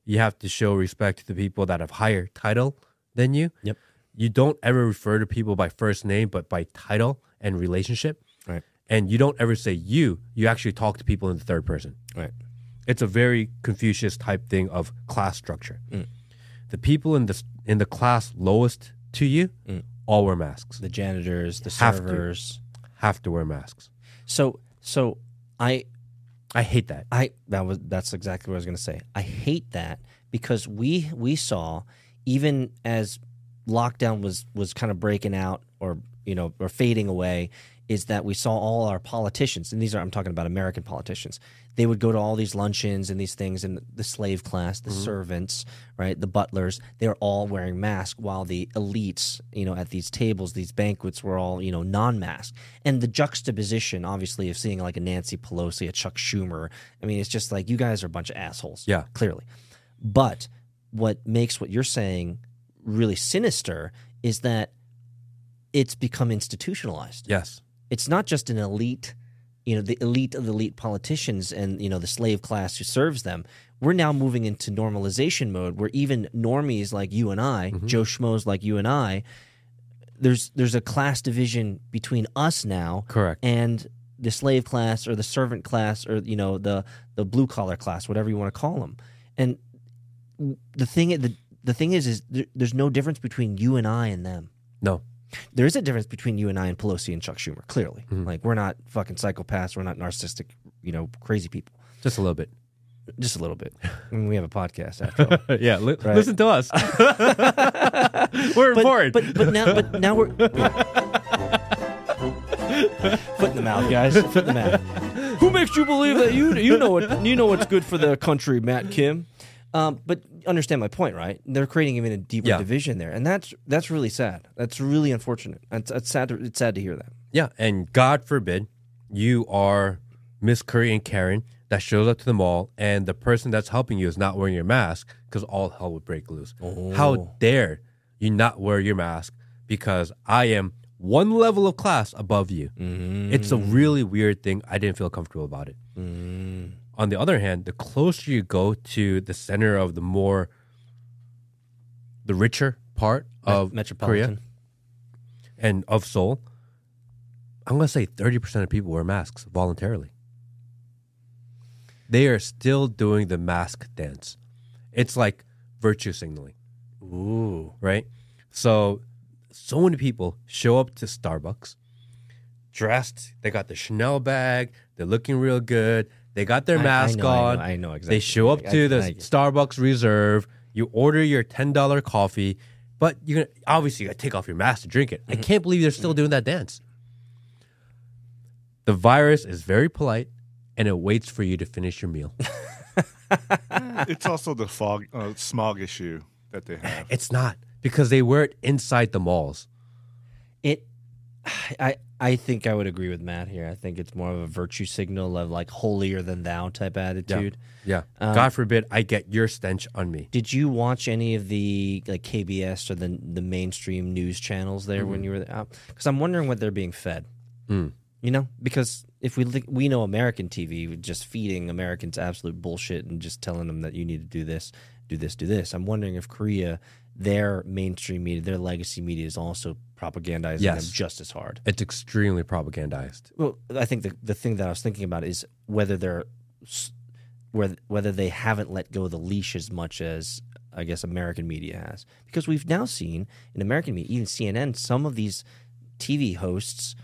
You have to show respect to the people that have higher title than you. Yep. You don't ever refer to people by first name, but by title and relationship. Right. And you don't ever say you. You actually talk to people in the third person. Right. It's a very Confucius type thing of class structure. Mm. The people in the in the class lowest to you Mm. all wear masks. The janitors, the Have to. servers. Have to wear masks. So so I I hate that. I that was that's exactly what I was going to say. I hate that because we we saw even as lockdown was was kind of breaking out or you know or fading away is that we saw all our politicians and these are I'm talking about American politicians. They would go to all these luncheons and these things and the slave class, the mm-hmm. servants, right, the butlers, they were all wearing masks while the elites, you know, at these tables, these banquets were all, you know, non-masked. And the juxtaposition obviously of seeing like a Nancy Pelosi, a Chuck Schumer, I mean, it's just like you guys are a bunch of assholes. Yeah. Clearly. But what makes what you're saying really sinister is that it's become institutionalized Yes. It's not just an elite you know the elite of the elite politicians and you know the slave class who serves them we're now moving into normalization mode where even normies like you and i mm-hmm. joe schmoes like you and i there's there's a class division between us now Correct. and the slave class or the servant class or you know the the blue collar class whatever you want to call them and the thing the, the thing is is there, there's no difference between you and i and them No. There is a difference between you and I and Pelosi and Chuck Schumer. Clearly, like we're not fucking psychopaths. We're not narcissistic, you know, crazy people. Just a little bit. Just a little bit. I mean, we have a podcast after all. yeah. Li- Right. Listen to us. We're but, important. but but now but now we're foot in the mouth, guys. Foot in the mouth. Who makes you believe that you you know what you know what's good for the country, Matt Kim? Um, but understand my point, right? They're creating even a deeper Yeah. division there, and that's that's really sad. That's really unfortunate. It's, it's sad. To, it's sad to hear that. yeah. And God forbid you are Miss Curry and Karen that shows up to the mall and the person that's helping you is not wearing your mask because all hell would break loose. How oh. dare you not wear your mask because I am one level of class above you? It's a mm. really weird thing. I didn't feel comfortable about it. Mm. On the other hand, the closer you go to the center of the more, the richer part of Korea Metropolitan. and of Seoul, I'm going to say 30% of people wear masks voluntarily. They are still doing the mask dance. It's like virtue signaling, Ooh. right? So, so many people show up to Starbucks dressed. They got the Chanel bag. They're looking real good. They got their I- I mask know, I on. know, I know exactly. They show up to I- the I- Starbucks Reserve. You order your ten dollar coffee, but you're gonna obviously you gotta take off your mask to drink it. Mm-hmm. I can't believe they're still doing that dance. The virus is very polite, and it waits for you to finish your meal. it's also the fog, uh, smog issue that they have. it's not because they wear it inside the malls. It, I, I think I would agree with Matt here. I think it's more of a virtue signal of like holier than thou type attitude. Yeah. Um, God forbid I get your stench on me. Did you watch any of the like KBS or the the mainstream news channels there when you were there? Because I'm wondering what they're being fed. Mm. You know, because if we look, we know American TV just feeding Americans absolute bullshit and just telling them that you need to do this, do this, do this. I'm wondering if Korea, their mainstream media, their legacy media, is also propagandizing Yes. them just as hard. It's extremely propagandized. Well, I think the the thing that I was thinking about is whether they're whether whether they haven't let go of the leash as much as I guess American media has, because we've now seen in American media, even CNN, some of these TV hosts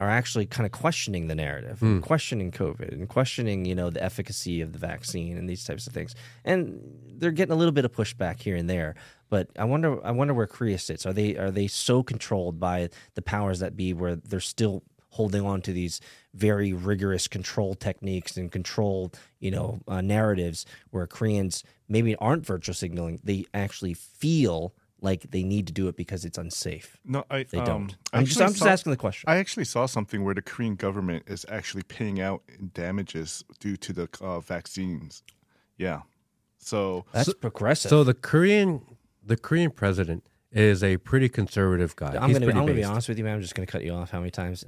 are actually kind of questioning the narrative, and hmm. questioning COVID, and questioning you know the efficacy of the vaccine and these types of things, and they're getting a little bit of pushback here and there. But I wonder, I wonder where Korea sits. Are they are they so controlled by the powers that be where they're still holding on to these very rigorous control techniques and control, you know, uh, narratives where Koreans maybe aren't virtual signaling. They actually feel like they need to do it because it's unsafe. No, I They um, don't. I I'm just, I'm just saw- asking the question. I actually saw something where the Korean government is actually paying out damages due to the uh, vaccines. Yeah. So That's progressive. So the Korean the Korean president is a pretty conservative guy. I'm He's gonna, I'm gonna be honest with you, man. I'm just gonna cut you off. How many times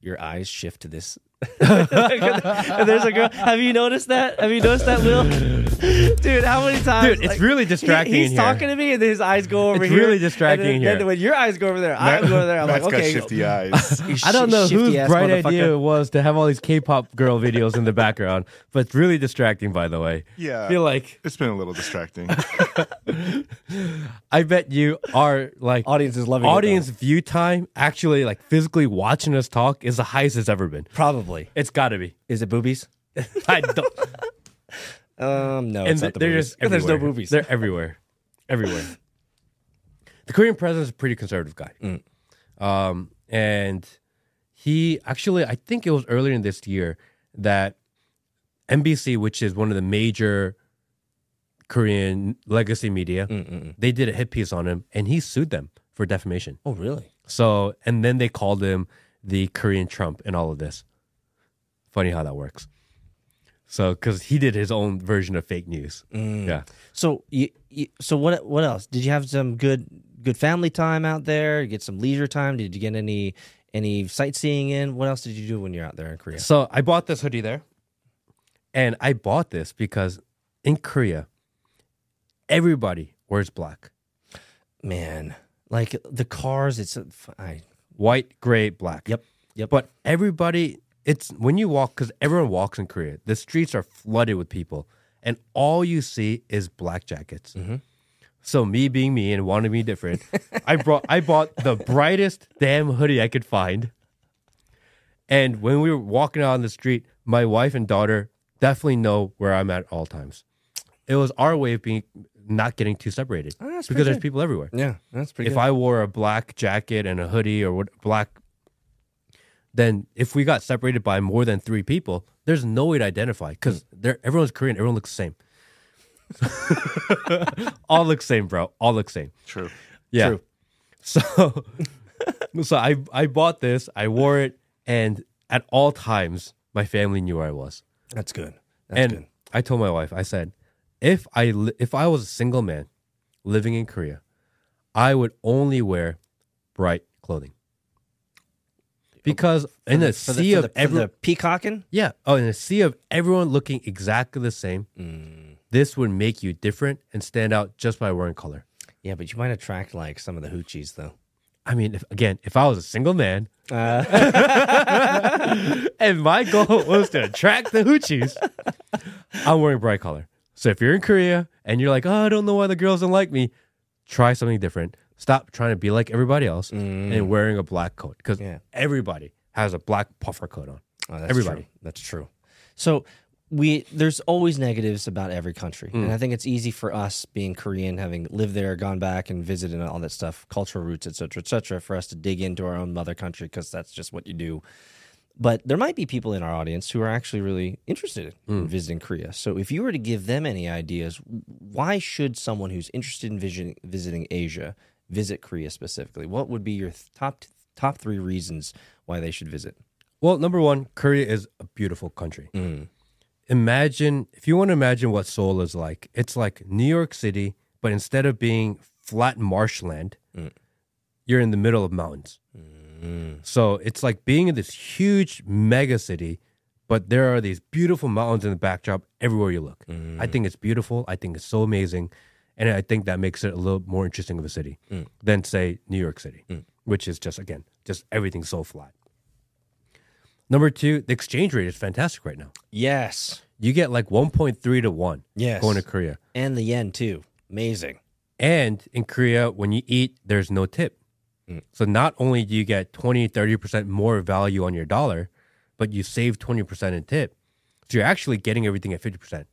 your eyes shift to this there's a girl. Have you noticed that? Have you noticed that, Will? Dude, how many times? Dude, it's really distracting he- he's in here. talking to me, and then his eyes go over here. It's here. really distracting and then, in here. Then when your eyes go over there, I go over there. I'm Matt's like, okay. got shifty eyes. I don't know whose bright idea it was to have all these K-pop girl videos in the background, but it's really distracting. By the way, yeah, I feel like it's been a little distracting. I bet you are like Audience is loving it, audience view time actually like physically watching us talk is the highest it's ever been. Probably. It's got to be. Is it boobies? I don't. Um, no, and it's not the they're boobies. just everywhere. There's no movies. They're everywhere, everywhere. The Korean president is a pretty conservative guy, Mm. um, and he actually, I think it was earlier in this year that MBC, which is one of the major Korean legacy media, Mm-mm. they did a hit piece on him, and he sued them for defamation. Oh, really? So, and then they called him the Korean Trump and all of this. Funny how that works. So, because he did his own version of fake news. Mm. Yeah. So, you, you, so what? What else? Did you have some good, good family time out there? Get some leisure time? Did you get any, any sightseeing in? What else did you do when you're out there in Korea? So, I bought this hoodie there. And I bought this because in Korea, everybody wears black Man, like the cars. It's I, white, gray, black. Yep, yep. But everybody, it's when you walk, because everyone walks in Korea, the streets are flooded with people, and all you see is black jackets. Mm-hmm. So me being me and wanting to be different, I brought I bought the brightest damn hoodie I could find. And when we were walking out on the street, my wife and daughter definitely know where I'm at all times. It was our way of being not getting too separated Oh, because there's good. people everywhere yeah, that's pretty. Good. If good. I wore a black jacket and a hoodie or what black, then if we got separated by more than three people, there's no way to identify because they're everyone's Korean, everyone looks the same. All look same, bro. All look same. True. Yeah. True. So, so I I bought this, I wore it, and at all times my family knew where I was. that's good. That's and good. I told my wife, I said, if I li- if I was a single man living in Korea, I would only wear bright clothing. Because in a the- sea of the, every peacocking. yeah, oh, in a sea of everyone looking exactly the same, Mm. this would make you different and stand out just by wearing color. Yeah, but you might attract like some of the hoochies though. I mean, if, again, if I was a single man Uh, and my goal was to attract the hoochies, I'm wearing bright color. So if you're in Korea and you're like, oh, I don't know why the girls don't like me, try something different. Stop trying to be like everybody else and wearing a black coat because Mm. Yeah. everybody has a black puffer coat on. Oh, that's Everybody. true. That's true. So we there's always negatives about every country, Hmm. and I think it's easy for us being Korean, having lived there, gone back and visited and all that stuff, cultural roots, et cetera, et cetera, for us to dig into our own mother country because that's just what you do. But there might be people in our audience who are actually really interested in visiting Korea. So if you were to give them any ideas, why should someone who's interested in visiting, visiting Asia visit Korea specifically? What would be your top top three reasons why they should visit? Well, number one, Korea is a beautiful country. Mm. Imagine, if you want to imagine what Seoul is like, it's like New York City, but instead of being flat marshland, Mm. you're in the middle of mountains. So it's like being in this huge mega city, but there are these beautiful mountains in the backdrop everywhere you look. I think it's beautiful. I think it's so amazing. And I think that makes it a little more interesting of a city mm. than, say, New York City, mm. which is just, again, just everything so flat. Number two, the exchange rate is fantastic right now. Yes. You get like 1.3 to 1 Yes. going to Korea. And the yen too. Amazing. And in Korea, when you eat, there's no tip. Mm. So not only do you get 20, 30% more value on your dollar, but you save 20% in tip. So you're actually getting everything at 50%.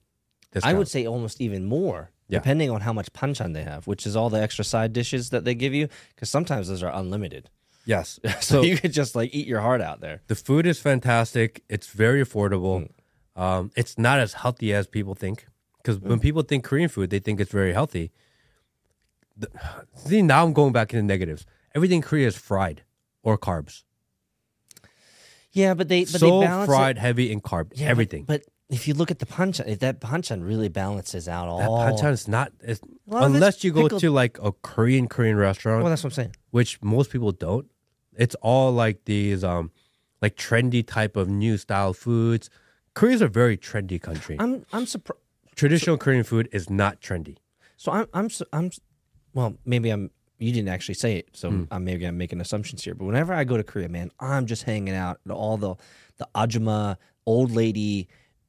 I would say almost even more, Yeah. depending on how much panchan they have, which is all the extra side dishes that they give you. Because sometimes those are unlimited. Yes. So So you could just like eat your heart out there. the food is fantastic. It's very affordable. Um, it's not as healthy as people think. Because when people think Korean food, they think it's very healthy. The- see, now I'm going back into negatives. Everything in Korea is fried or carbs. Yeah, but they but so they balance fried, it. heavy, and carb. Yeah, but- everything. But, if you look at the punch, if that panchan really balances out all. that panchan is not it's, unless you go pickled- to like a Korean Korean restaurant, Well, that's what I'm saying. which most people don't. It's all like these um like trendy type of new style foods. Korea's a very trendy country. I'm I'm surprised. Traditional Korean food is not trendy. So I'm I'm I'm well, maybe I'm you didn't actually say it, so Hmm. I'm maybe I'm making assumptions here. But whenever I go to Korea, man, I'm just hanging out at all the the ajuma old lady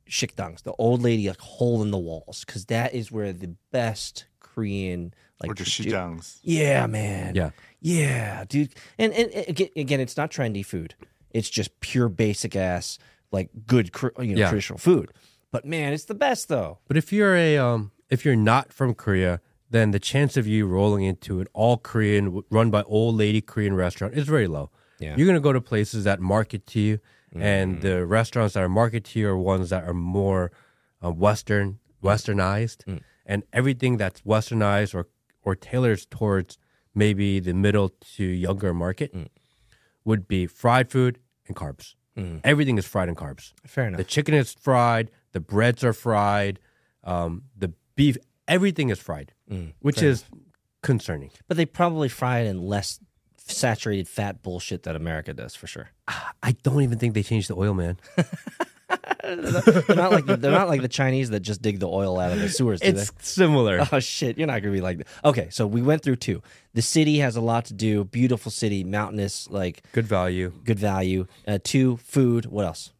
shikdangs, the old lady like hole in the walls, because that is where the best Korean like or just tradi- shijangs. Yeah, man. Yeah. Yeah, dude. And, and and again, again, it's not trendy food. It's just pure basic ass like good you know Yeah. traditional food. But man, it's the best though. But if you're a um, if you're not from Korea, then the chance of you rolling into an all Korean, run by old lady Korean restaurant is very low. Yeah. You're gonna go to places that market to you, and mm-hmm. the restaurants that are marketed here are ones that are more uh, Western, Westernized, mm. and everything that's Westernized or or tailored towards maybe the middle to younger market mm. would be fried food and carbs. Mm. Everything is fried and carbs. Fair enough. The chicken is fried. The breads are fried. Um, the beef, everything is fried, which is concerning. But they probably fry it in less saturated fat bullshit that America does for sure. I don't even think they changed the oil, man. They're not like the, they're not like the Chinese that just dig the oil out of the sewers. Do it's similar. Oh shit! You're not gonna be like that. Okay, so we went through two. The city has a lot to do. Beautiful city, mountainous, like Good value. good value. Uh, two, food. What else?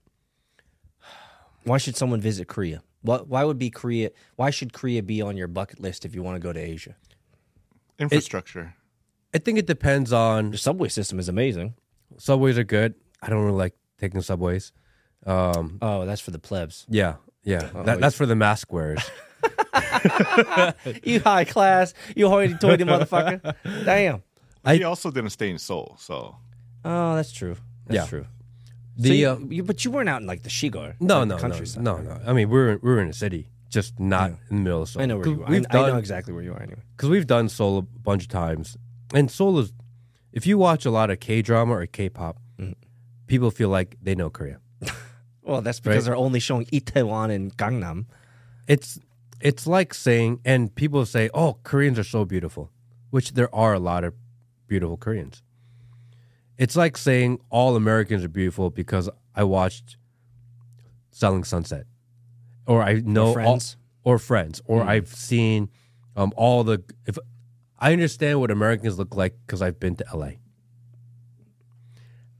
Why should someone visit Korea? What? Why would be Korea? Why should Korea be on your bucket list if you want to go to Asia? Infrastructure. I think it depends on The subway system is amazing. subways are good. I don't really like taking subways. Um, Oh, that's for the plebs. yeah, yeah. that, that's for the mask wearers. you high class, you hoity-toity motherfucker. Damn. he also didn't stay in Seoul, so Oh, that's true. That's Yeah. true. The So you, uh, you- but you weren't out in like the Shigor. no, like no, the no, countryside. no, no. I mean, we're we we're in a city, just not in the middle of Seoul. I know where you are. I, We've I know exactly where you are anyway. because we've done Seoul a bunch of times, and Seoul is. If you watch a lot of K drama or K pop, Mm. people feel like they know Korea. Well, that's because Right. they're only showing Itaewon and Gangnam. It's it's like saying, and people say, "Oh, Koreans are so beautiful," which there are a lot of beautiful Koreans. It's like saying all Americans are beautiful because I watched Selling Sunset, or I know all- Friends. or Friends, or I've seen um, all the. If I understand what Americans look like because I've been to LA.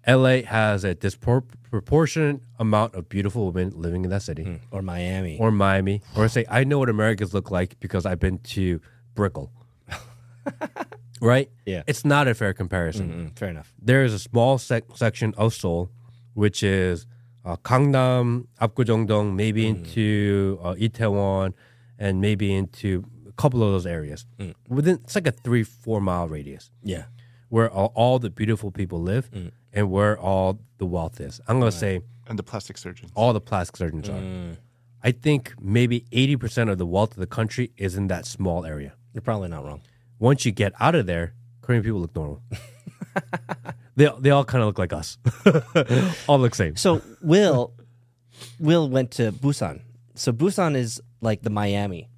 LA has a disproportionate amount of beautiful women living in that city Or Miami. or Miami, or say I know what Americans look like because I've been to Brickell. right? Yeah. It's not a fair comparison. Mm, fair enough. There is a small sec- section of Seoul, which is uh, Gangnam, Apgujeongdong, maybe into uh, Itaewon, and maybe into couple of those areas. Mm. Within it's like a three four mile radius Yeah. where all, all the beautiful people live mm. and where all the wealth is. I'm gonna say and the plastic surgeons. all the plastic surgeons are. Mm. I think maybe 80% of the wealth of the country is in that small area. You're probably not wrong. Once you get out of there, Korean people look normal. they, they all kind of look like us. all look same. So Will, Will went to Busan. So Busan is like the Miami,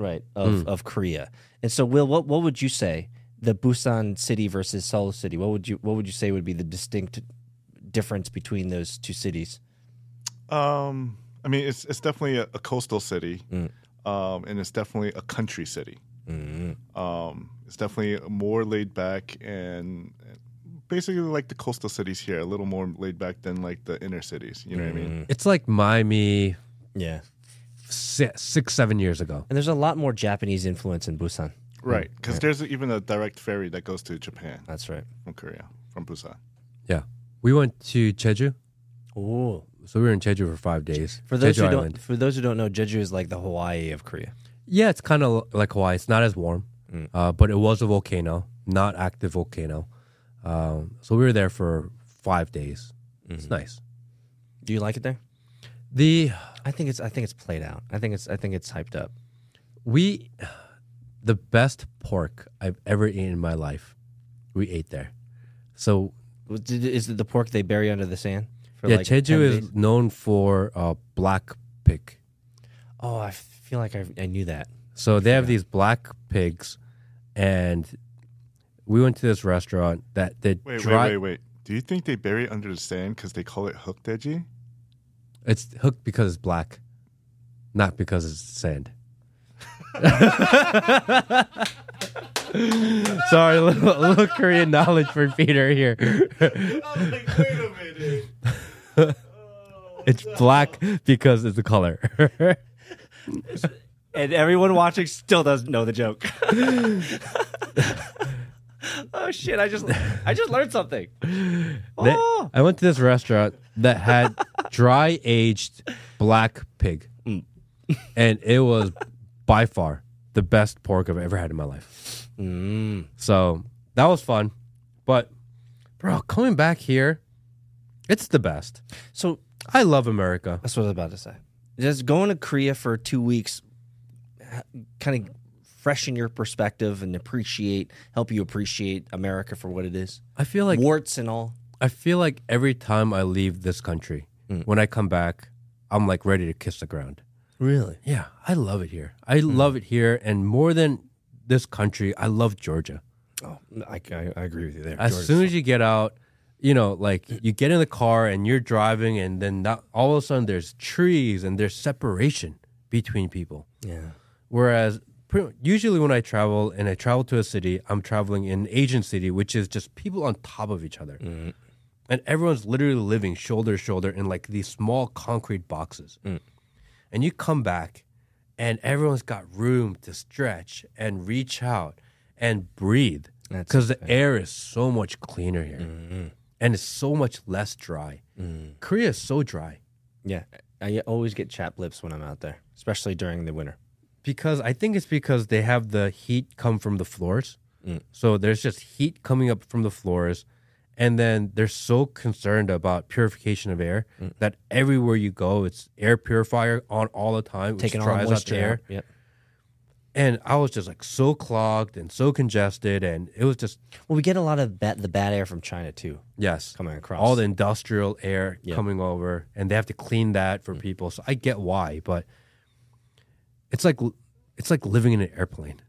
right, of, of Korea. And so Will, what what would you say the Busan city versus Seoul city? What would you what would you say would be the distinct difference between those two cities? Um, I mean, it's it's definitely a, a coastal city, Mm. um, and it's definitely a country city. Mm-hmm. Um, it's definitely more laid back and basically like the coastal cities here, a little more laid back than like the inner cities. You know what I Mm-hmm. mean? It's like Miami Yeah. Six, six seven years ago. And there's a lot more Japanese influence in Busan. Right, because there's even a direct ferry that goes to Japan That's right. from Korea, from Busan. Yeah. We went to Jeju. Oh. So we were in Jeju for five days. For those Jeju who Island. don't for those who don't know, Jeju is like the Hawaii of Korea. Yeah, it's kind of like Hawaii. It's not as warm, uh, but it was a volcano, not active volcano. Um, so we were there for five days. It's nice. Do you like it there? The I think it's I think it's played out. I think it's I think it's hyped up. we, the best pork I've ever eaten in my life, we ate there. So Is it the pork they bury under the sand? For yeah, like 10 Jeju is days? known for uh, black pig. Oh, I feel like I, I knew that. So they have these black pigs, and we went to this restaurant that did Wait, dry. wait, wait, wait. Do you think they bury it under the sand because they call it heukdwaeji? It's hooked because it's black, not because it's sand. Sorry, a little, a little Korean knowledge for Peter here. I'm like, wait a minute. It's black because it's the color. And everyone watching still doesn't know the joke. oh shit! I just I just learned something. Oh. I went to this restaurant that had dry aged black pig, and it was by far the best pork I've ever had in my life. Mm. So that was fun, but bro, coming back here, it's the best. So I love America. that's what I was about to say. Just going to Korea for two weeks, kind of freshen your perspective and appreciate, help you appreciate America for what it is, I feel like warts and all. I feel like every time I leave this country, mm. when I come back, I'm like ready to kiss the ground. Really? Yeah, I love it here. I mm. love it here, and more than this country, I love Georgia. Oh, I, I, I agree with you there. As George. soon as you get out, you know, like you get in the car and you're driving, and then that, all of a sudden there's trees and there's separation between people. yeah. Whereas usually when I travel and I travel to a city, I'm traveling in Asian city, which is just people on top of each other. Mm-hmm. And everyone's literally living shoulder to shoulder in like these small concrete boxes. Mm. And you come back and everyone's got room to stretch and reach out and breathe because the air is so much cleaner here mm-hmm. and it's so much less dry. Mm. Korea is so dry. Yeah. I always get chapped lips when I'm out there, especially during the winter. Because I think it's because they have the heat come from the floors. Mm. So there's just heat coming up from the floors. And then they're so concerned about purification of air mm. that everywhere you go, it's air purifier on all the time, which Taking dries out the air. out. Yep. And I was just like so clogged and so congested. And it was just, Well, we get a lot of bad, the bad air from China too, yes, coming across. all the industrial air Yeah. coming over. And they have to clean that for mm. people. So I get why. But it's like, it's like living in an airplane,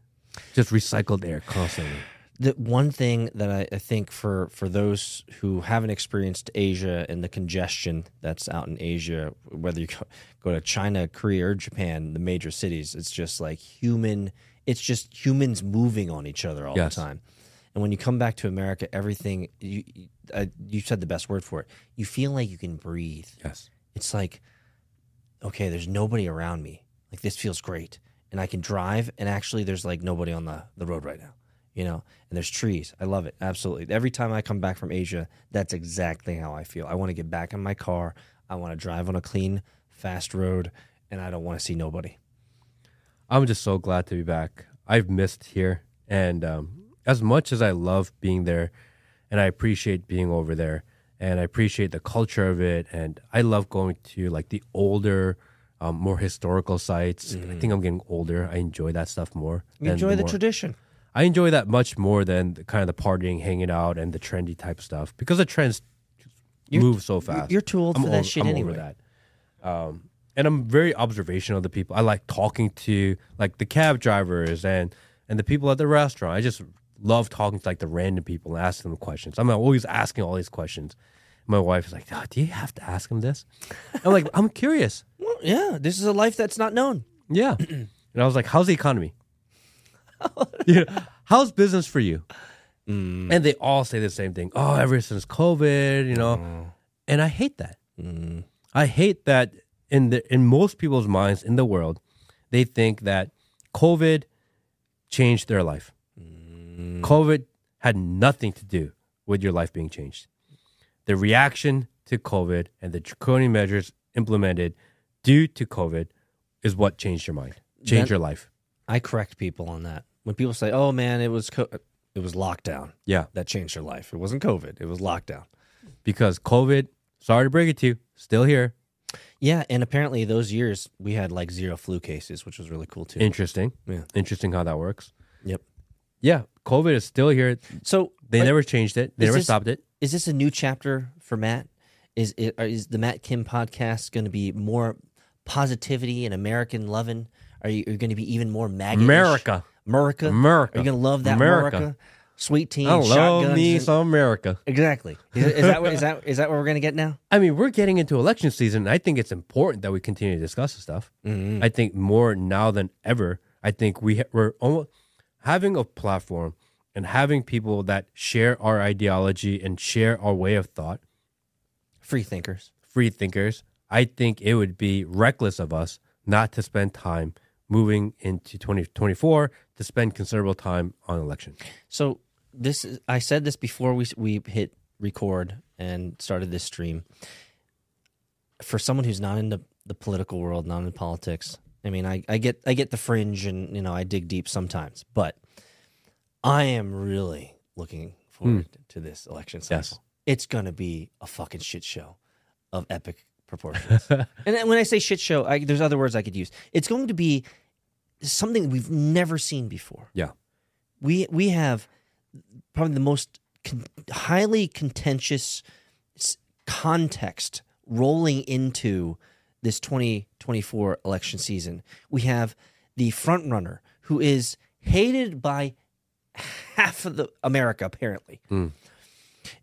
just recycled air constantly. the one thing that I, I think for for those who haven't experienced Asia and the congestion that's out in Asia, whether you go, go to China, Korea, or Japan, the major cities, it's just like human. It's just humans moving on each other all Yes. the time. And when you come back to America, everything you you- uh, you said the best word for it. You feel like you can breathe. Yes. It's like, okay, there's nobody around me. Like this feels great, and I can drive, and actually, there's like nobody on the the road right now, you know. And there's trees. I love it absolutely. Every time I come back from Asia, that's exactly how I feel. I want to get back in my car. I want to drive on a clean, fast road, and I don't want to see nobody. I'm just so glad to be back. I've missed here, and um, as much as I love being there, and I appreciate being over there, and I appreciate the culture of it, and I love going to like the older, um, more historical sites. I think I'm getting older. I enjoy that stuff more. You enjoy the more- tradition. I enjoy that much more than the, kind of the partying, hanging out, and the trendy type stuff because the trends move so fast. You're too old I'm for that shit I'm anyway. Over that. Um, and I'm very observational of the people. I like talking to like the cab drivers and and the people at the restaurant. I just love talking to like the random people and asking them questions. I'm always asking all these questions. My wife is like, oh, "Do you have to ask him this?" I'm like, "I'm curious." Yeah, this is a life that's not known. Yeah. and I was like, "How's the economy? you know, how's business for you?" Mm. And they all say the same thing. Oh, ever since COVID, you know. And I hate that. Mm. I hate that in the in most people's minds in the world, they think that COVID changed their life. COVID had nothing to do with your life being changed. The reaction to COVID and the draconian measures implemented due to COVID is what changed your mind, changed That- your life. I correct people on that. When people say, "Oh man, it was co- it was lockdown Yeah, that changed your life," it wasn't COVID. It was lockdown. because COVID, sorry to break it to you, still here. Yeah, and apparently those years we had like zero flu cases, which was really cool too. Interesting. Yeah. Interesting how that works. yep. Yeah, COVID is still here. So They but never changed it. They is never this- stopped it. is this a new chapter for Matt? Is is, is the Matt Kim podcast going to be more positivity and American loving? Are you, are you going to be even more MAGA? America. America, America. Are you going to love that America. America? sweet team, I love me and- some America. exactly. Is, is that what, is that is that what we're gonna get now? I mean, we're getting into election season. and I think it's important that we continue to discuss this stuff. Mm-hmm. I think more now than ever. I think we ha- we're almost having a platform and having people that share our ideology and share our way of thought, Free thinkers. free thinkers. I think it would be reckless of us not to spend time moving into 2024 to spend considerable time on election. So this is, I said this before we we hit record and started this stream. For someone who's not in the, the political world, not in politics, I mean, I, I get I get the fringe and you know I dig deep sometimes, but I am really looking forward hmm. to this election cycle. Yes. It's gonna be a fucking shit show of epic proportions. and then when I say shit show, I, there's other words I could use. It's going to be something we've never seen before Yeah. we we have probably the most con- highly contentious context rolling into this 2024 election season. We have the front runner who is hated by half of the America apparently. Hmm.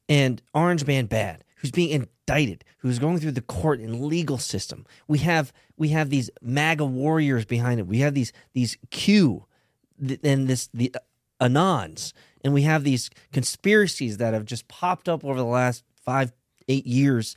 And Orange Man Bad, who's being indicted, who's going through the court and legal system. We have we have these MAGA warriors behind it. We have these these Q and this the uh, anons, and we have these conspiracies that have just popped up over the last five eight years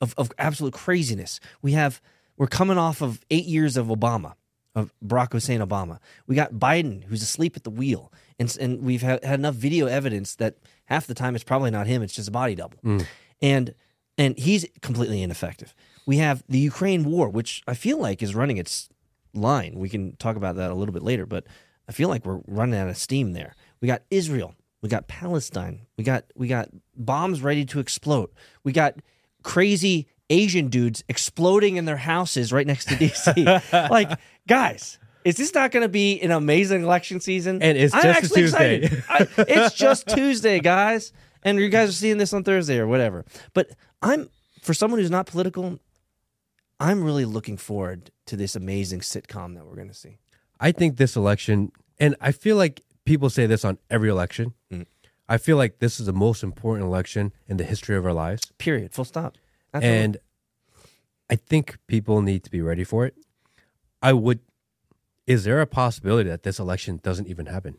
of, of absolute craziness. We have we're coming off of eight years of Obama, of Barack Hussein Obama. We got Biden who's asleep at the wheel, and and we've had, had enough video evidence that half the time it's probably not him; it's just a body double, mm. And and he's completely ineffective. We have the Ukraine war, which I feel like is running its line. We can talk about that a little bit later, but I feel like we're running out of steam there. We got Israel, we got Palestine, we got we got bombs ready to explode. We got crazy Asian dudes exploding in their houses right next to DC. like, guys, is this not going to be an amazing election season? And it's I'm just actually Tuesday. excited. I, it's just Tuesday, guys, and you guys are seeing this on Thursday or whatever. But I'm for someone who's not political, I'm really looking forward to this amazing sitcom that we're going to see. I think this election, and I feel like people say this on every election. Mm. I feel like this is the most important election in the history of our lives. Period. Full stop. Absolutely. And I think people need to be ready for it. I would, is there a possibility that this election doesn't even happen?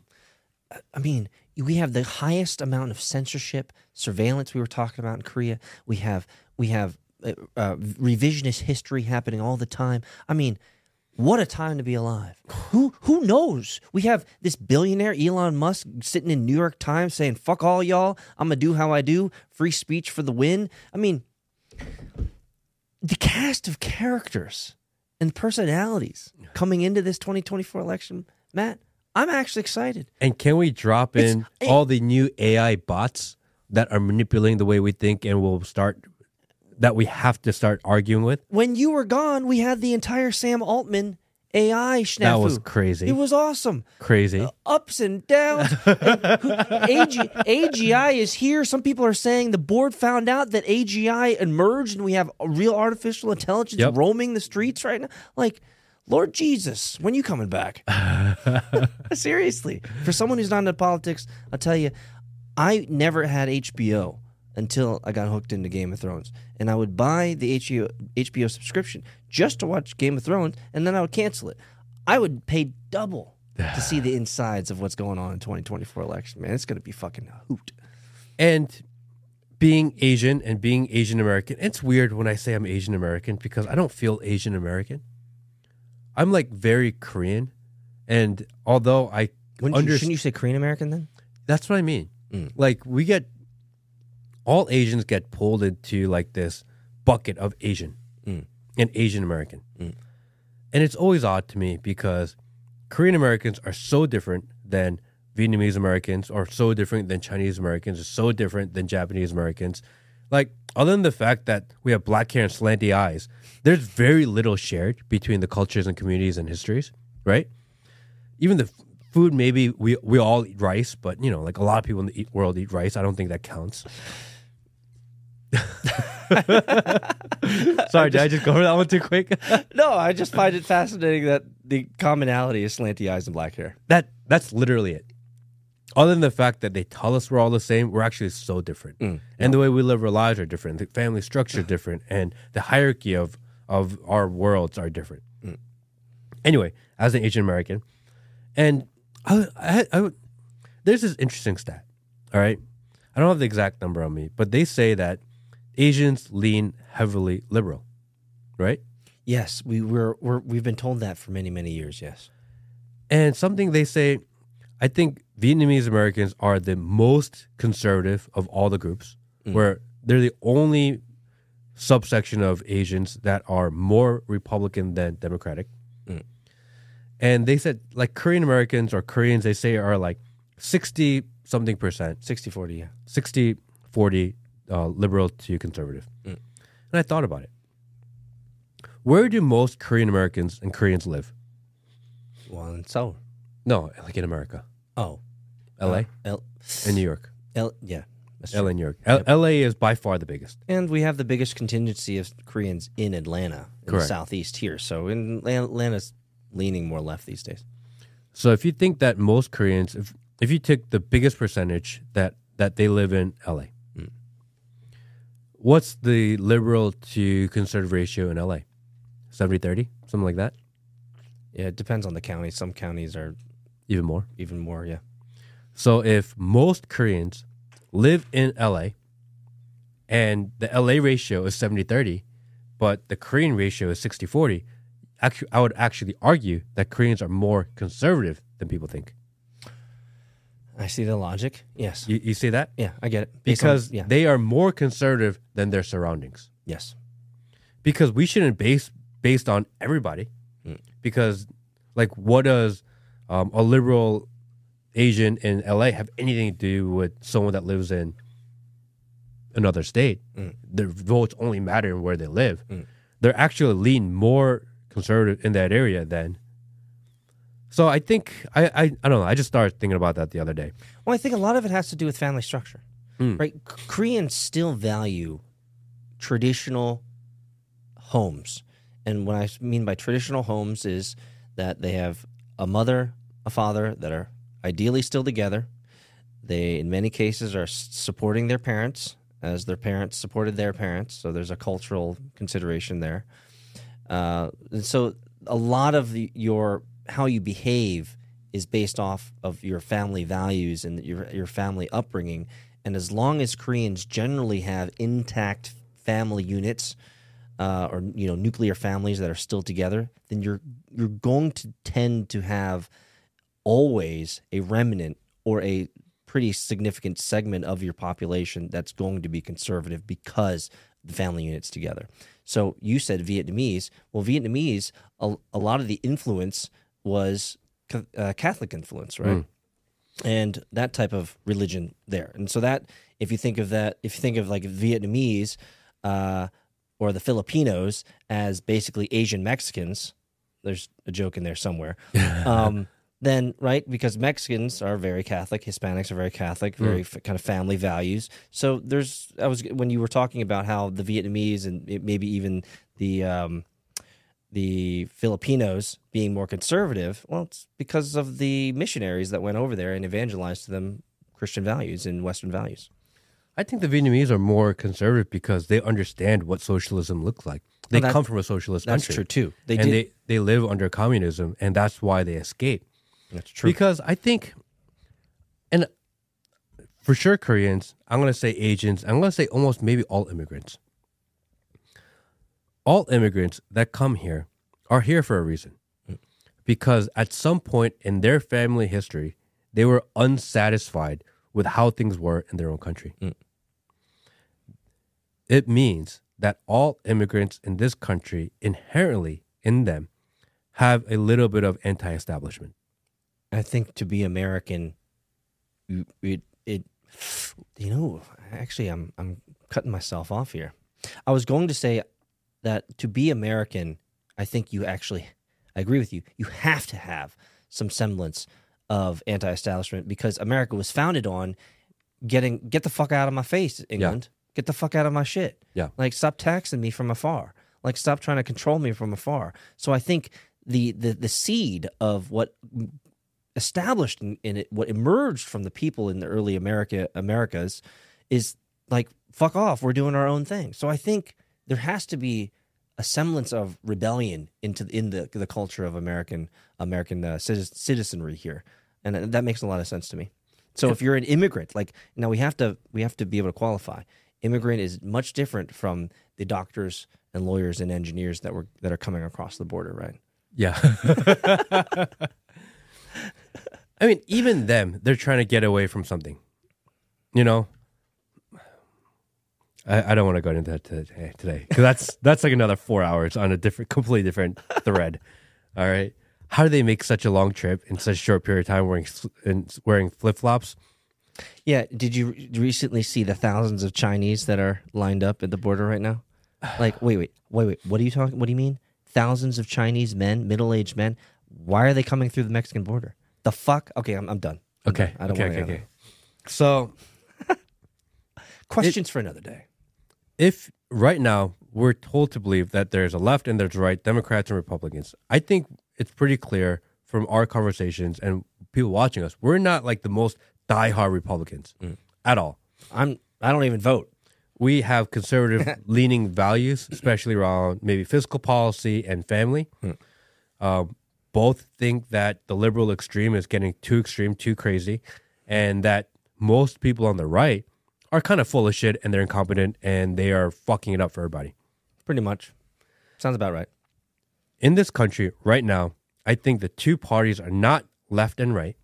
I mean, we have the highest amount of censorship, surveillance we were talking about in Korea. We have we have uh, uh, revisionist history happening all the time. I mean, what a time to be alive. Who who knows? We have this billionaire Elon Musk sitting in New York Times saying, "Fuck all y'all. I'm gonna do how I do. Free speech for the win." I mean, the cast of characters and personalities coming into this 2024 election, Matt. I'm actually excited. And can we drop in it- all the new AI bots that are manipulating the way we think and will start, that we have to start arguing with? when you were gone, we had the entire Sam Altman AI snafu. That was crazy. It was awesome. Crazy. Uh, ups and downs. AG, AGI is here. Some people are saying the board found out that AGI emerged and we have real artificial intelligence Yep. roaming the streets right now. Like, Lord Jesus, when you coming back? Seriously. For someone who's not into politics, I'll tell you, I never had HBO until I got hooked into Game of Thrones. And I would buy the HBO, HBO subscription just to watch Game of Thrones, and then I would cancel it. I would pay double to see the insides of what's going on in 2024 election, man. It's going to be fucking hoot. And being Asian and being Asian American, it's weird when I say I'm Asian American because I don't feel Asian American. I'm like very Korean. And although I Wouldn't you, under- shouldn't you say Korean American then? That's what I mean. Mm. Like we get all Asians get pulled into like this bucket of Asian Mm. and Asian American. Mm. And it's always odd to me because Korean Americans are so different than Vietnamese Americans or so different than Chinese Americans or so different than Japanese Americans. Like other than the fact that we have black hair and slanty eyes, there's very little shared between the cultures and communities and histories, right? even the f- food maybe we we all eat rice but you know like a lot of people in the eat, world eat rice i don't think that counts sorry did i just go over that one too quick No, I just find it fascinating that the commonality is slanty eyes and black hair. that that's literally it other than the fact that they tell us we're all the same, we're actually so different. Mm, and the way we live our lives are different. The family structure is different, and the hierarchy of of our worlds are different. Mm. Anyway, as an Asian American, and I, I, I, there's this interesting stat. All right, I don't have the exact number on me, but they say that Asians lean heavily liberal, right? Yes, we were we're, we've been told that for many many years. Yes. And something they say, I think Vietnamese Americans are the most conservative of all the groups, mm. where they're the only subsection of Asians that are more Republican than Democratic. Mm. And they said, like Korean Americans or Koreans, they say are like 60 something percent, 60 40, yeah. 60 40 uh, liberal to conservative. Mm. And I thought about it. Where do most Korean Americans and Koreans live? Well, and so. No, like in America. Oh. LA L, and uh, New York. L, yeah. LA, New York. L- LA is by far the biggest. And we have the biggest contingency of Koreans in Atlanta, in Correct. the southeast here. So in Atlanta's leaning more left these days. So if you think that most Koreans, if if you take the biggest percentage that that they live in LA, mm. what's the liberal to conservative ratio in LA? 70-30? Something like that? Yeah, it depends on the county. Some counties are Even more. even more, yeah. So if most Koreans live in LA and the LA ratio is 70-30, but the Korean ratio is 60-40, actually, I would actually argue that Koreans are more conservative than people think. I see the logic. Yes. You, you see that? Yeah, I get it. Based on- Because yeah. they are more conservative than their surroundings. yes. Because we shouldn't base based on everybody. Because, like, what does um, a liberal Asian in LA have anything to do with someone that lives in another state? Mm. Their votes only matter in where they live. Mm. They're actually lean more conservative in that area than. So I think I, I I don't know. I just started thinking about that the other day. Well, I think a lot of it has to do with family structure, mm. right? K- Koreans still value traditional homes, and what I mean by traditional homes is that they have a mother, a father that are ideally still together. They, in many cases, are supporting their parents as their parents supported their parents. So there's a cultural consideration there. Uh, and so a lot of the, your how you behave is based off of your family values and your your family upbringing. And as long as Koreans generally have intact family units uh, or you know nuclear families that are still together, then you're you're going to tend to have always a remnant or a pretty significant segment of your population that's going to be conservative because the family units together. So you said Vietnamese. Well, Vietnamese, a, a lot of the influence was ca- uh, Catholic influence, right? And that type of religion there. And so that, if you think of that, if you think of like Vietnamese uh, or the Filipinos as basically Asian Mexicans, there's a joke in there somewhere. um, then right because Mexicans are very Catholic, Hispanics are very Catholic, very f- kind of family values. So there's I was when you were talking about how the Vietnamese and it- maybe even the um, the Filipinos being more conservative. Well, it's because of the missionaries that went over there and evangelized to them Christian values and Western values. I think the Vietnamese are more conservative because they understand what socialism looks like. They Well, that- come from a socialist That's country. true too. They and did. they, they live under communism, and that's why they escape. That's true. Because I think, and for sure, Koreans, I'm going to say Asians, I'm going to say almost maybe all immigrants. All immigrants that come here are here for a reason. Because at some point in their family history, they were unsatisfied with how things were in their own country. Mm. It means that all immigrants in this country inherently in them have a little bit of anti establishment. I think to be American, you- it it you know actually I'm I'm cutting myself off here. I was going to say that to be American, I think you actually I agree with you. You have to have some semblance of anti-establishment because America was founded on getting get the fuck out of my face, England. Get the fuck out of my shit. Yeah. Like stop taxing me from afar. Like stop trying to control me from afar. So I think the the the seed of what established in, in it, what emerged from the people in the early America Americas, is like fuck off. We're doing our own thing. So I think there has to be a semblance of rebellion into in the the culture of American American uh, citizenry here, and that- that makes a lot of sense to me. So if you're an immigrant, like now we have to we have to be able to qualify. Immigrant is much different from the doctors and lawyers and engineers that were that are coming across the border, right? Yeah. I mean, even them, they're trying to get away from something. You know? I, I don't want to go into that eh, today today because that's that's like another four hours on a different, completely different thread. All right, how do they make such a long trip in such a short period of time wearing and wearing flip flops? Yeah. Did you re- recently see the thousands of Chinese that are lined up at the border right now? Like, wait, wait, wait, wait. What are you talking? What do you mean? Thousands of Chinese men, middle-aged men. Why are they coming through the Mexican border? The fuck? Okay, I'm, I'm done. I'm Okay, done. I don't okay, want okay, okay. So Questions for another day. if right now we're told to believe that there's a left and there's a right, Democrats and Republicans, I think it's pretty clear from our conversations and people watching us, we're not like the most diehard Republicans at all. I'm. I don't even vote. We have conservative leaning values, especially around maybe fiscal policy and family. Um, both think that the liberal extreme is getting too extreme, too crazy, and that most people on the right are kind of full of shit and they're incompetent and they are fucking it up for everybody. Pretty much. Sounds about right. in this country right now, I think the two parties are not left and right.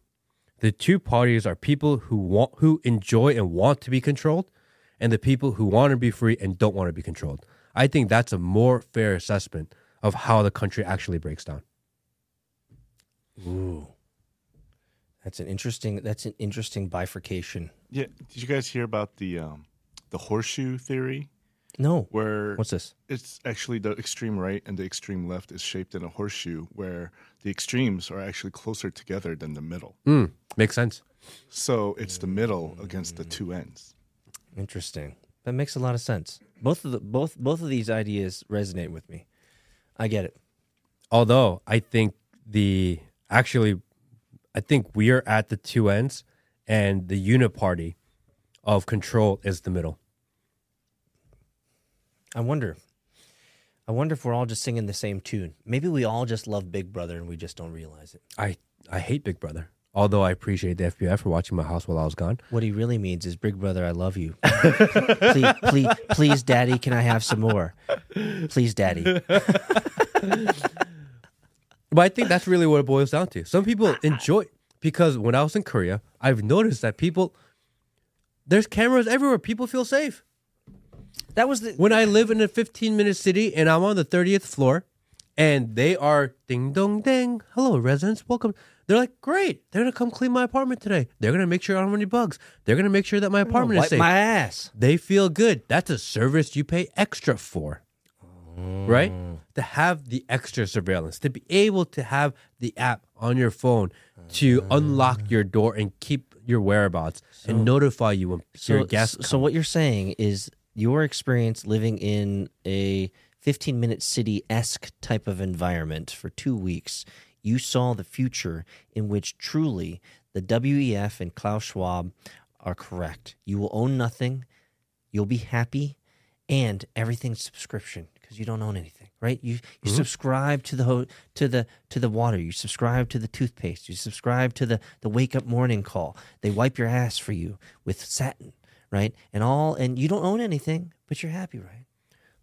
The two parties are people who want who enjoy and want to be controlled and the people who want to be free and don't want to be controlled. I think that's a more fair assessment of how the country actually breaks down. Ooh. That's an interesting. That's an interesting bifurcation. Yeah. Did you guys hear about the um, the horseshoe theory, No. where What's this? it's actually the extreme right and the extreme left is shaped in a horseshoe, where the extremes are actually closer together than the middle. Mm, makes sense. So it's the middle against the two ends. Interesting. That makes a lot of sense. Both of the both both of these ideas resonate with me. I get it. Although I think the actually, I think we are at the two ends, and the unit party of control is the middle. I wonder. I wonder if we're all just singing the same tune. Maybe we all just love Big Brother and we just don't realize it. I I hate Big Brother. Although I appreciate the FBI for watching my house while I was gone. What he really means is, Big Brother, I love you. please, please, please, Daddy, can I have some more? Please, Daddy. But I think that's really what it boils down to. Some people uh-huh. enjoy because when I was in Korea, I've noticed that people there's cameras everywhere. People feel safe. That was the. When I live in a 15 minute city and I'm on the 30th floor and they are ding dong ding, hello residents, welcome. They're like, great. They're gonna come clean my apartment today. They're gonna make sure I don't have any bugs. They're gonna make sure that my apartment is Wipe safe. my ass. they feel good. That's a service you pay extra for. Right? To have the extra surveillance, to be able to have the app on your phone to unlock your door and keep your whereabouts and notify you when your So, guests so what you're saying is your experience living in a 15 minute city esque type of environment for two weeks, you saw the future in which truly the WEF and Klaus Schwab are correct. You will own nothing, you'll be happy, and everything's subscription because you don't own anything, right? You you mm-hmm. subscribe to the ho- to the to the water, you subscribe to the toothpaste, you subscribe to the the wake up morning call. They wipe your ass for you with satin, right? And all and you don't own anything, but you're happy, right?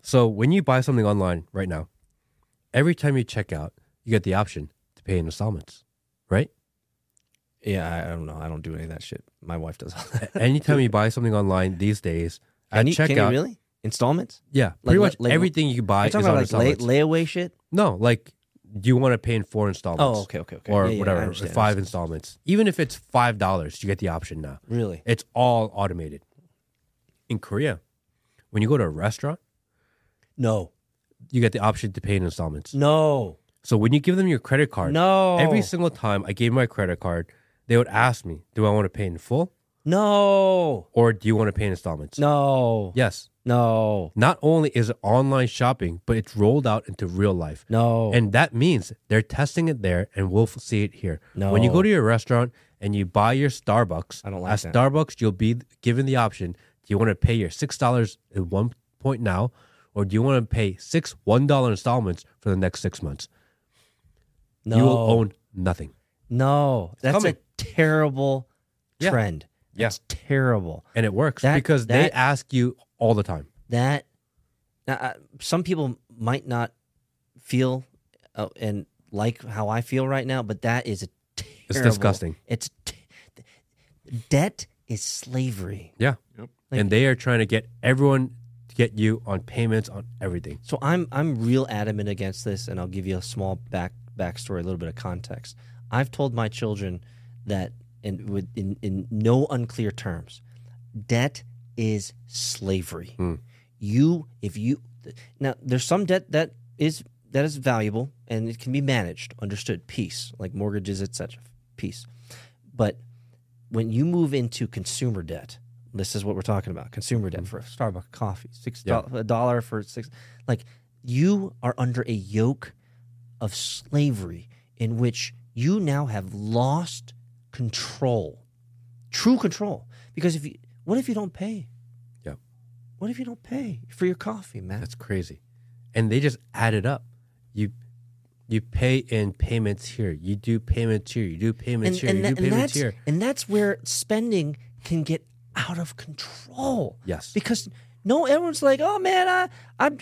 So when you buy something online right now, every time you check out, you get the option to pay in installments, right? Yeah, I, don't know. I don't do any of that shit. My wife does all that. Anytime you buy something online these days, at you, checkout, you really? Installments? yeah, pretty Like- much like- everything you buy you is talking on about like lay, installments. layaway shit? no, like do you want to pay in four installments? Oh, okay, okay, okay. Or Yeah, yeah, I whatever, or understand, I five installments. Even if it's five dollars, you get the option now. Really? It's all automated. In Korea, when you go to a restaurant, No. you get the option to pay in installments. No. So when you give them your credit card, No. every single time I gave my credit card, they would ask me, "Do I want to pay in full No. or do you want to pay in installments? No. Yes. No. Not only is it online shopping, but it's rolled out into real life. No. And that means they're testing it there and we'll see it here. No. When you go to your restaurant and you buy your Starbucks, I don't like at that. Starbucks, you'll be given the option do you want to pay your $6 at one point now, or do you want to pay six $1 installments for the next six months? no. You will own nothing. No. That's coming. a terrible Yeah. trend. Yeah. That's terrible. And it works That- because they that- ask you all the time. That now, uh, some people might not feel uh, and like how I feel right now, but that is a terrible. It's disgusting. It's t- debt is slavery. Yeah. Yep. and they are trying to get everyone to get you on payments on everything. So I'm I'm real adamant against this, and I'll give you a small back backstory, a little bit of context. I've told my children that, in with in, in no unclear terms, debt is slavery. Hmm. You if you now there's some debt that is that is valuable and it can be managed, understood, peace like mortgages, etc. Peace, but when you move into consumer debt, this is what we're talking about: consumer debt for a Starbucks coffee, six Yeah. dollars a dollar for six. Like you are under a yoke of slavery in which you now have lost control, true control. Because if you, what if you don't pay? Yep. What if you don't pay for your coffee, man? That's crazy. And they just add it up. You you pay in payments here. You do payments here. You do payments here. you that- do payments here. and that's where spending can get out of control. Yes. because no, everyone's like, "Oh man, I, I'm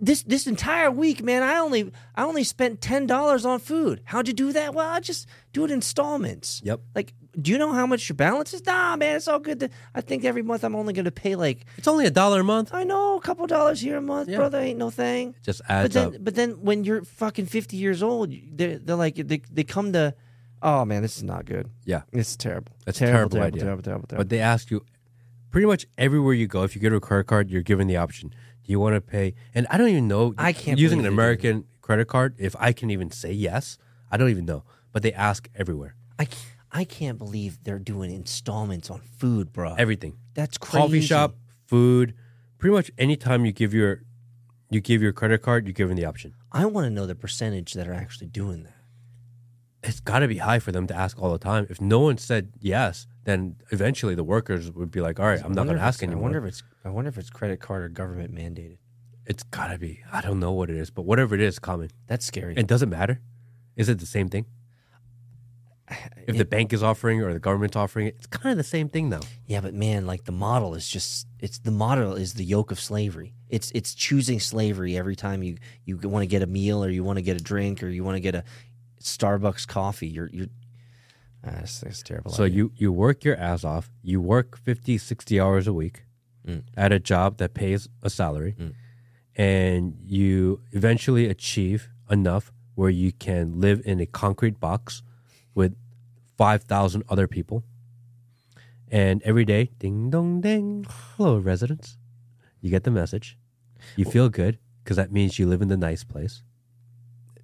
this this entire week, man. I only I only spent ten dollars on food. How'd you do that? Well, I just do it in installments. Yep. Like, do you know how much your balance is? Nah, man, it's all good. To, I think every month I'm only going to pay like It's only a dollar a month. I know a couple dollars here a month, Yeah. brother. Ain't no thing. It just But adds then, up. but then when you're fucking 50 years old, they're, they're like they they come to, oh man, this is not good. Yeah. It's terrible. That's a terrible terrible, idea. terrible, terrible, terrible. But they ask you pretty much everywhere you go. If you get a credit card, you're given the option. You want to pay? And I don't even know. I can't using an believe do American credit card. If I can even say yes, I don't even know. But they ask everywhere, I can't I can't believe they're doing installments on food, bro. everything. That's crazy. Coffee shop, food, pretty much anytime you give your you give your credit card, you're given the option. I want to know the percentage that are actually doing that. It's got to be high for them to ask all the time. If no one said yes, then eventually the workers would be like, "All right, I'm not going to ask anymore." I wonder if it's I wonder if it's credit card or government mandated. It's got to be. I don't know what it is, but whatever it is, common. That's scary. It doesn't matter. Is it the same thing? If the bank is offering or the government's offering it, it's kind of the same thing though. Yeah, but man, like the model is just it's the model is the yoke of slavery. It's it's choosing slavery every time you you want to get a meal or you want to get a drink or you want to get a Starbucks coffee. You're you're ah, that's, that's terrible. So idea. you you work your ass off. You work 50, 60 hours a week Mm. at a job that pays a salary. Mm. And you eventually achieve enough where you can live in a concrete box with 5,000 other people. And every day, ding dong ding, hello residents. You get the message. You feel good because that means you live in the nice place.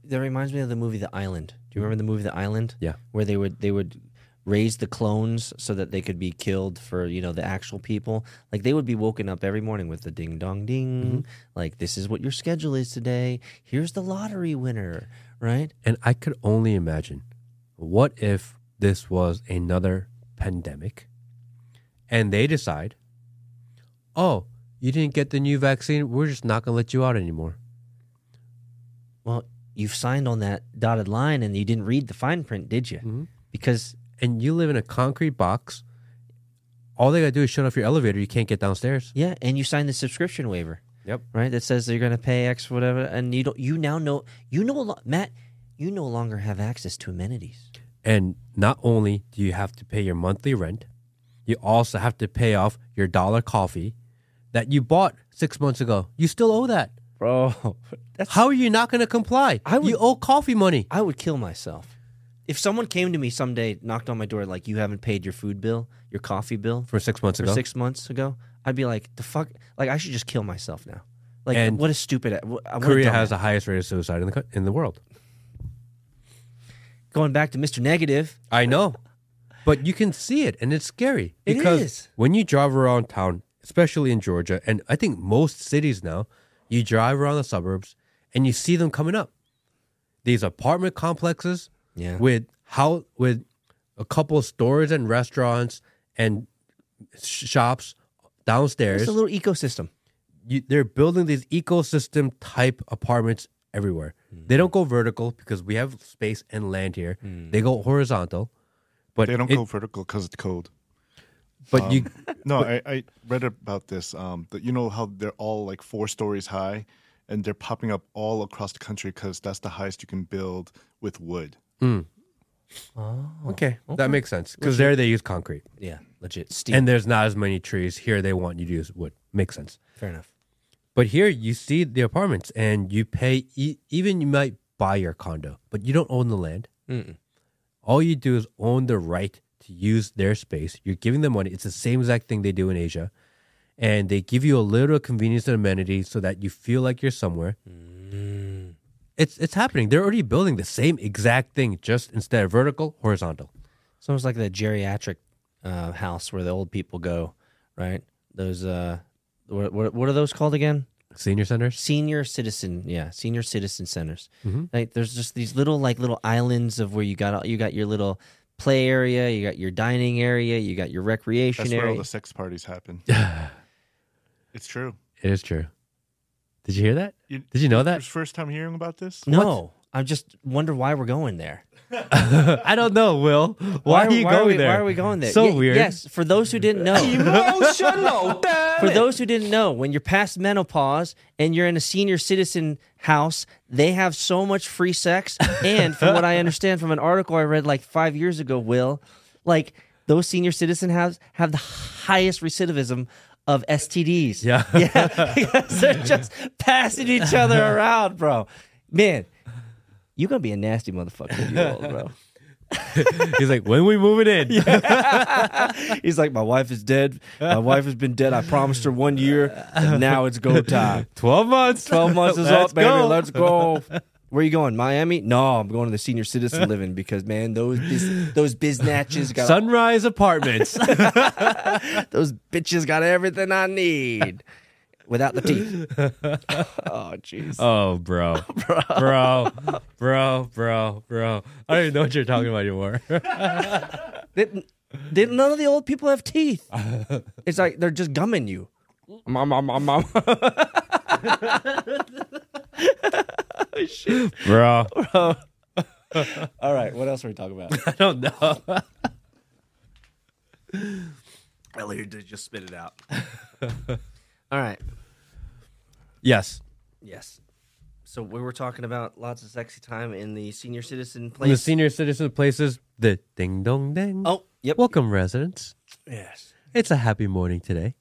that reminds me of the movie The Island. Do you remember the movie The Island? Yeah. Where they would they would raise the clones so that they could be killed for you know the actual people. Like they would be woken up every morning with the ding dong ding. Mm-hmm. Like this is what your schedule is today. Here's the lottery winner. Right. And I could only imagine what if this was another pandemic and they decide, oh, you didn't get the new vaccine. We're just not going to let you out anymore. Well, you've signed on that dotted line and you didn't read the fine print, did you? Mhm. Because And you live in a concrete box. All they got to do is shut off your elevator. You can't get downstairs. yeah, and you signed the subscription waiver. Yep. Right. That says you're going to pay X whatever, and you don't. You now know. You know, Matt. You no longer have access to amenities. And not only do you have to pay your monthly rent, you also have to pay off your dollar coffee that you bought six months ago. You still owe that. Bro, How are you not going to comply? I would- you owe coffee money. I would kill myself. If someone came to me someday, knocked on my door, like you haven't paid your food bill, your coffee bill For six months for ago. six months ago, I'd be like, the fuck, like I should just kill myself now. Like, And what a stupid. A Korea has the highest rate of suicide in the co- in the world. Going back to Mr. Negative, I know. but you can see it and it's scary It because is. when you drive around town, especially in Georgia, and I think most cities now, you drive around the suburbs and you see them coming up. These apartment complexes Yeah. with how with a couple of stores and restaurants and sh- shops downstairs. It's a little ecosystem. you, they're building these ecosystem type apartments everywhere. Mm. They don't go vertical because we have space and land here. Mm. They go horizontal, but They don't it- go vertical because it's cold. But you, um, No, I, I read about this. Um, that you know how they're all like four stories high, and they're popping up all across the country because that's the highest you can build with wood. Mm. Oh, okay, that makes sense because there they use concrete, Yeah, legit. Steel. and there's not as many trees here. They want you to use wood. Makes sense. Fair enough. But here you see the apartments, and you pay. E- even you might buy your condo, but you don't own the land. Mm-mm. All you do is own the right to use their space. You're giving them money. It's the same exact thing they do in Asia. And they give you a little convenience and amenity so that you feel like you're somewhere. Mm. It's it's happening. They're already building the same exact thing, just instead of vertical, horizontal. It's almost like the geriatric uh, house where the old people go, right? Those uh, what what, what are those called again? Senior centers. Senior citizen, yeah, senior citizen centers. Mhm. Like there's just these little like little islands of where you got you got your little play area, you got your dining area, you got your recreation That's where all area. the sex parties happen. it It's true. It is true. Did you hear that? You, Did you know It's that? first time hearing about this. No, I just wonder why we're going there. I don't know, Will. Why, are you why going we, there? Why are we going there? So Ye- weird. Yes, for those who didn't know. Emotional, For those who didn't know, when you're past menopause and you're in a senior citizen house, they have so much free sex. And from what I understand from an article I read like five years ago, Will, like those senior citizen have have the highest recidivism of STDs. Yeah. yeah, because they're just passing each other around, bro. Man, you're gonna be a nasty motherfucker when you're old, bro. He's like, when we moving in? He's like, my wife is dead. My wife has been dead. I promised her one year, and now it's go time. 12 months. 12 months is Let's up, baby. go. Let's go. Where you going? Miami? No, I'm going to the senior citizen living because man, those biz, those biznatches got Sunrise Apartments. those bitches got everything I need without the teeth. oh jeez. oh, bro. Bro. Bro, bro, bro. Bro. I don't even know what you're talking about anymore. Didn't, didn't none of the old people have teeth? It's like they're just gumming you. Mom, mom, mom, mom. bro. All right, what else are we talking about? I don't know. Elliot did just spit it out. All right. yes. Yes. So we were talking about lots of sexy time in the senior citizen In the senior citizen places, the ding dong ding. oh, yep. Welcome, residents. yes. It's a happy morning today.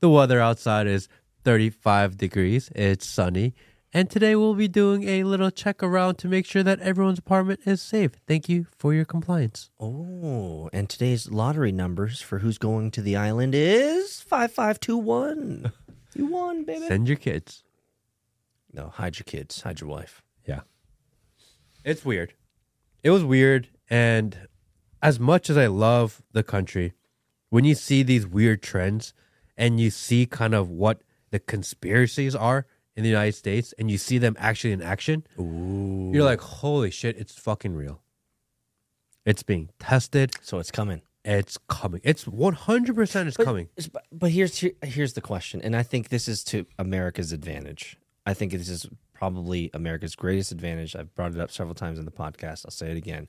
The weather outside is 35 degrees. It's sunny. And today we'll be doing a little check around to make sure that everyone's apartment is safe. Thank you for your compliance. Oh, and today's lottery numbers for who's going to the island is 5521. You won, baby. Send your kids. no, hide your kids, hide your wife. Yeah. It's weird. It was weird. And as much as I love the country, when you see these weird trends and you see kind of what the conspiracies are in the United States and you see them actually in action, you're like, holy shit, it's fucking real. It's being tested. So it's coming. It's coming. It's 100% it's But- coming. But, but here's here, here's the question, and I think this is to America's advantage. I think this is probably America's greatest advantage. I've brought it up several times in the podcast. I'll say it again.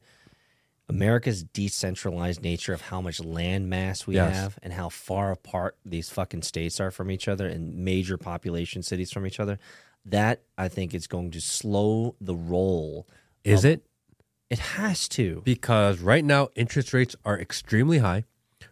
America's decentralized nature of how much land mass we Yes. have and how far apart these fucking states are from each other and major population cities from each other. That I think is going to slow the roll. Is it? It has to. because right now interest rates are extremely high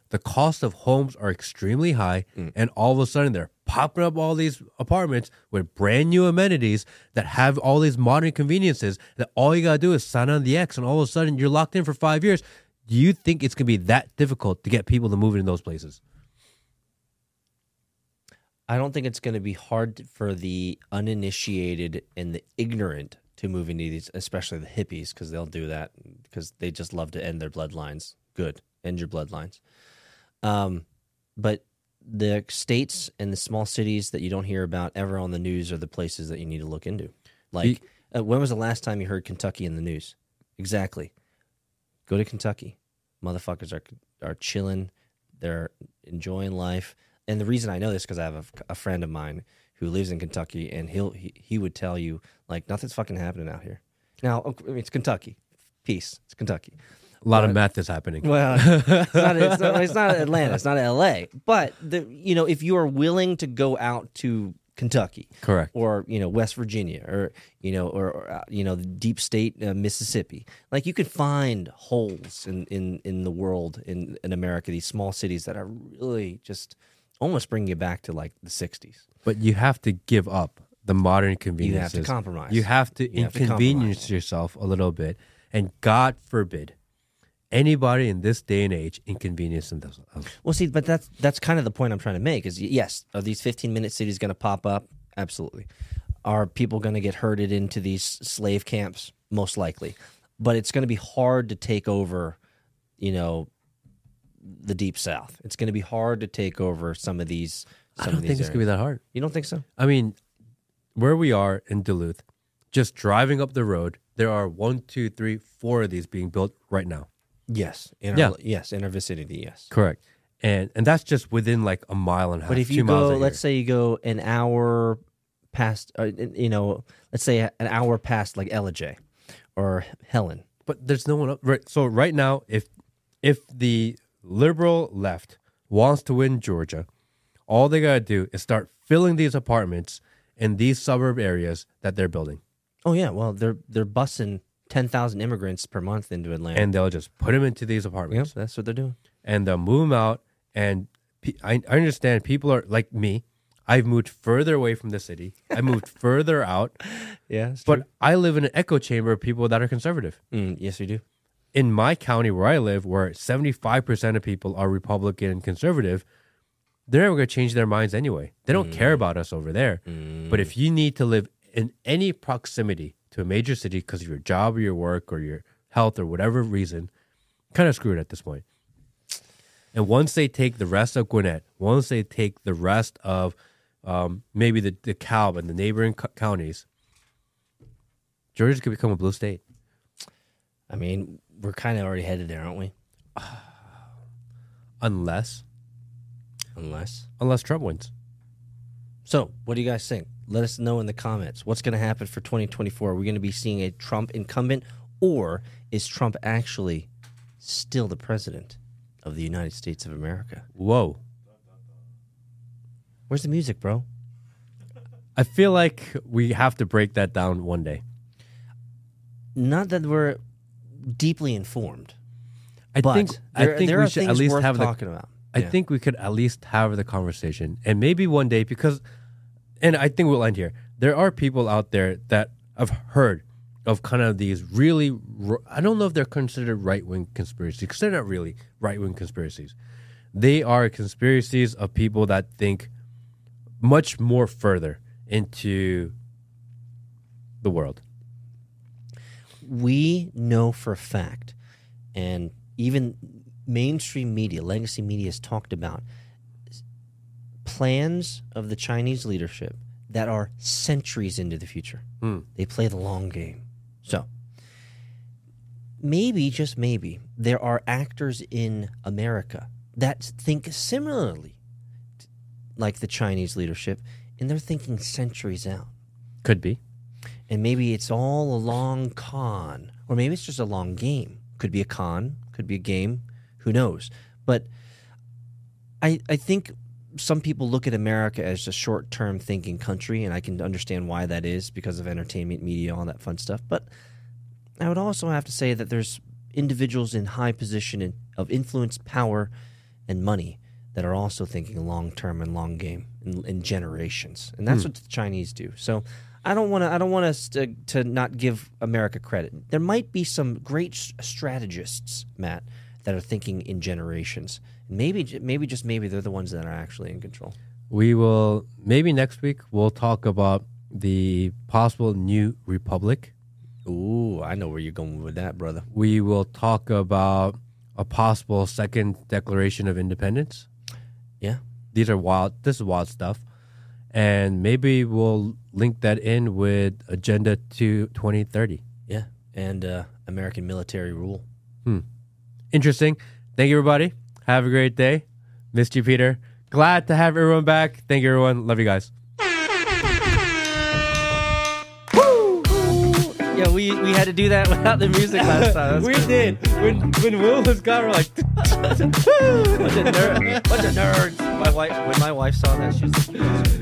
the cost of homes are extremely high mm. and all of a sudden they're popping up all these apartments with brand new amenities that have all these modern conveniences that all you got to do is sign on the x and all of a sudden you're locked in for five years do you think it's going to be that difficult to get people to move in those places I don't think it's going to be hard for the uninitiated and the ignorant to move into these, especially the hippies, because they'll do that because they just love to end their bloodlines. Good. end your bloodlines. Um, but the states and the small cities that you don't hear about ever on the news are the places that you need to look into. Like, uh, when was the last time you heard Kentucky in the news? Exactly. Go to Kentucky. Motherfuckers are are chilling. They're enjoying life. And the reason I know this because I have a, a friend of mine who lives in Kentucky, and he'll he, he would tell you like nothing's fucking happening out here. Now, I mean, it's Kentucky. Peace. It's Kentucky. A lot of math is happening. Well, it's not, it's, not, it's not Atlanta. It's not L.A. But the you know, if you are willing to go out to Kentucky, Correct. or you know West Virginia, or you know, or, or uh, you know the deep state uh, Mississippi, like you could find holes in in in the world in in America, these small cities that are really just almost bringing you back to like the '60s. But you have to give up the modern convenience. You have to compromise. You have to You have to inconvenience yourself a little bit, and God forbid anybody in this day and age inconvenience themselves. Well, see, but that's that's kind of the point I'm trying to make. Is yes, are these 15 minute cities going to pop up? Absolutely. Are people going to get herded into these slave camps? Most likely. But it's going to be hard to take over, you know, the deep south. It's going to be hard to take over some of these. Some I don't of these think it's gonna be that hard. You don't think so? I mean, where we are in Duluth, just driving up the road, there are one, two, three, four of these being built right now. Yes. In Yeah. yes, in our vicinity. Yes. Correct. And and that's just within like a mile and a half. But if you miles go, let's year. say you go an hour past, uh, you know, let's say an hour past like J or Helen. but there's no one up. Right. So right now, if if the liberal left wants to win Georgia, all they gotta do is start filling these apartments in these suburb areas that they're building, Oh yeah, well they're they're bussing ten thousand immigrants per month into Atlanta. and they'll just put them into these yep, apartments, that's what they're doing. and they'll move them out. And pe- I, I understand people are like me. I've moved further away from the city. I moved further out, Yeah, but I live in an echo chamber of people that are conservative. mm, yes, we do. in my county where I live, where 75% of people are Republican and conservative, they're never going to change their minds anyway. They don't care about us over there. But if you need to live in any proximity to a major city because of your job or your work or your health or whatever reason, kind of screwed at this point. And once they take the rest of Gwinnett, once they take the rest of um, maybe the DeKalb and the neighboring co- counties, Georgia could become a blue state. I mean, we're kind of already headed there, aren't we? Unless, Unless. unless Trump wins. So, what do you guys think? Let us know in the comments. What's going to happen for 2024? Are we going to be seeing a Trump incumbent, or is Trump actually still the president of the United States of America? Whoa. Where's the music, bro? I feel like we have to break that down one day. Not that we're deeply informed, I but think there, I think there we should at least have the talking about. I Yeah. think we could at least have the conversation and maybe one day because and I think we'll end here. There are people out there that have heard of kind of these really, I don't know if they're considered right-wing conspiracies because they're not really right-wing conspiracies. They are conspiracies of people that think much more further into the world. we know for a fact, and even mainstream media, legacy media has talked about plans of the Chinese leadership that are centuries into the future. Hmm. They play the long game. So, maybe, just maybe, there are actors in America that think similarly like the Chinese leadership, and they're thinking centuries out Could be. and maybe it's all a long con, or maybe it's just a long game. Could be a con, could be a game, who knows? But I I think some people look at America as a short term thinking country, and I can understand why that is because of entertainment, media, all that fun stuff. But I would also have to say that there's individuals in high position in, of influence, power, and money that are also thinking long term and long game in, in generations, and that's hmm. what the Chinese do. So I don't want to. I don't want us to to not give America credit. There might be some great strategists, Matt, that are thinking in generations. Maybe, maybe just maybe they're the ones that are actually in control. We will maybe next week we'll talk about the possible new republic. Ooh, I know where you're going with that, brother. We will talk about a possible second Declaration of Independence. Yeah. These are wild. This is wild stuff, and maybe we'll link that in with Agenda to 2030. Yeah. And uh, American military rule. Interesting. Thank you, everybody. Have a great day. Missed you, Peter. Glad to have everyone back. Thank you, everyone. Love you guys. Yeah, we, we had to do that without the music last time. we did. When when Will was gone, we're like, bunch of, ner- bunch of nerds. My wife, when my wife saw that, she was like,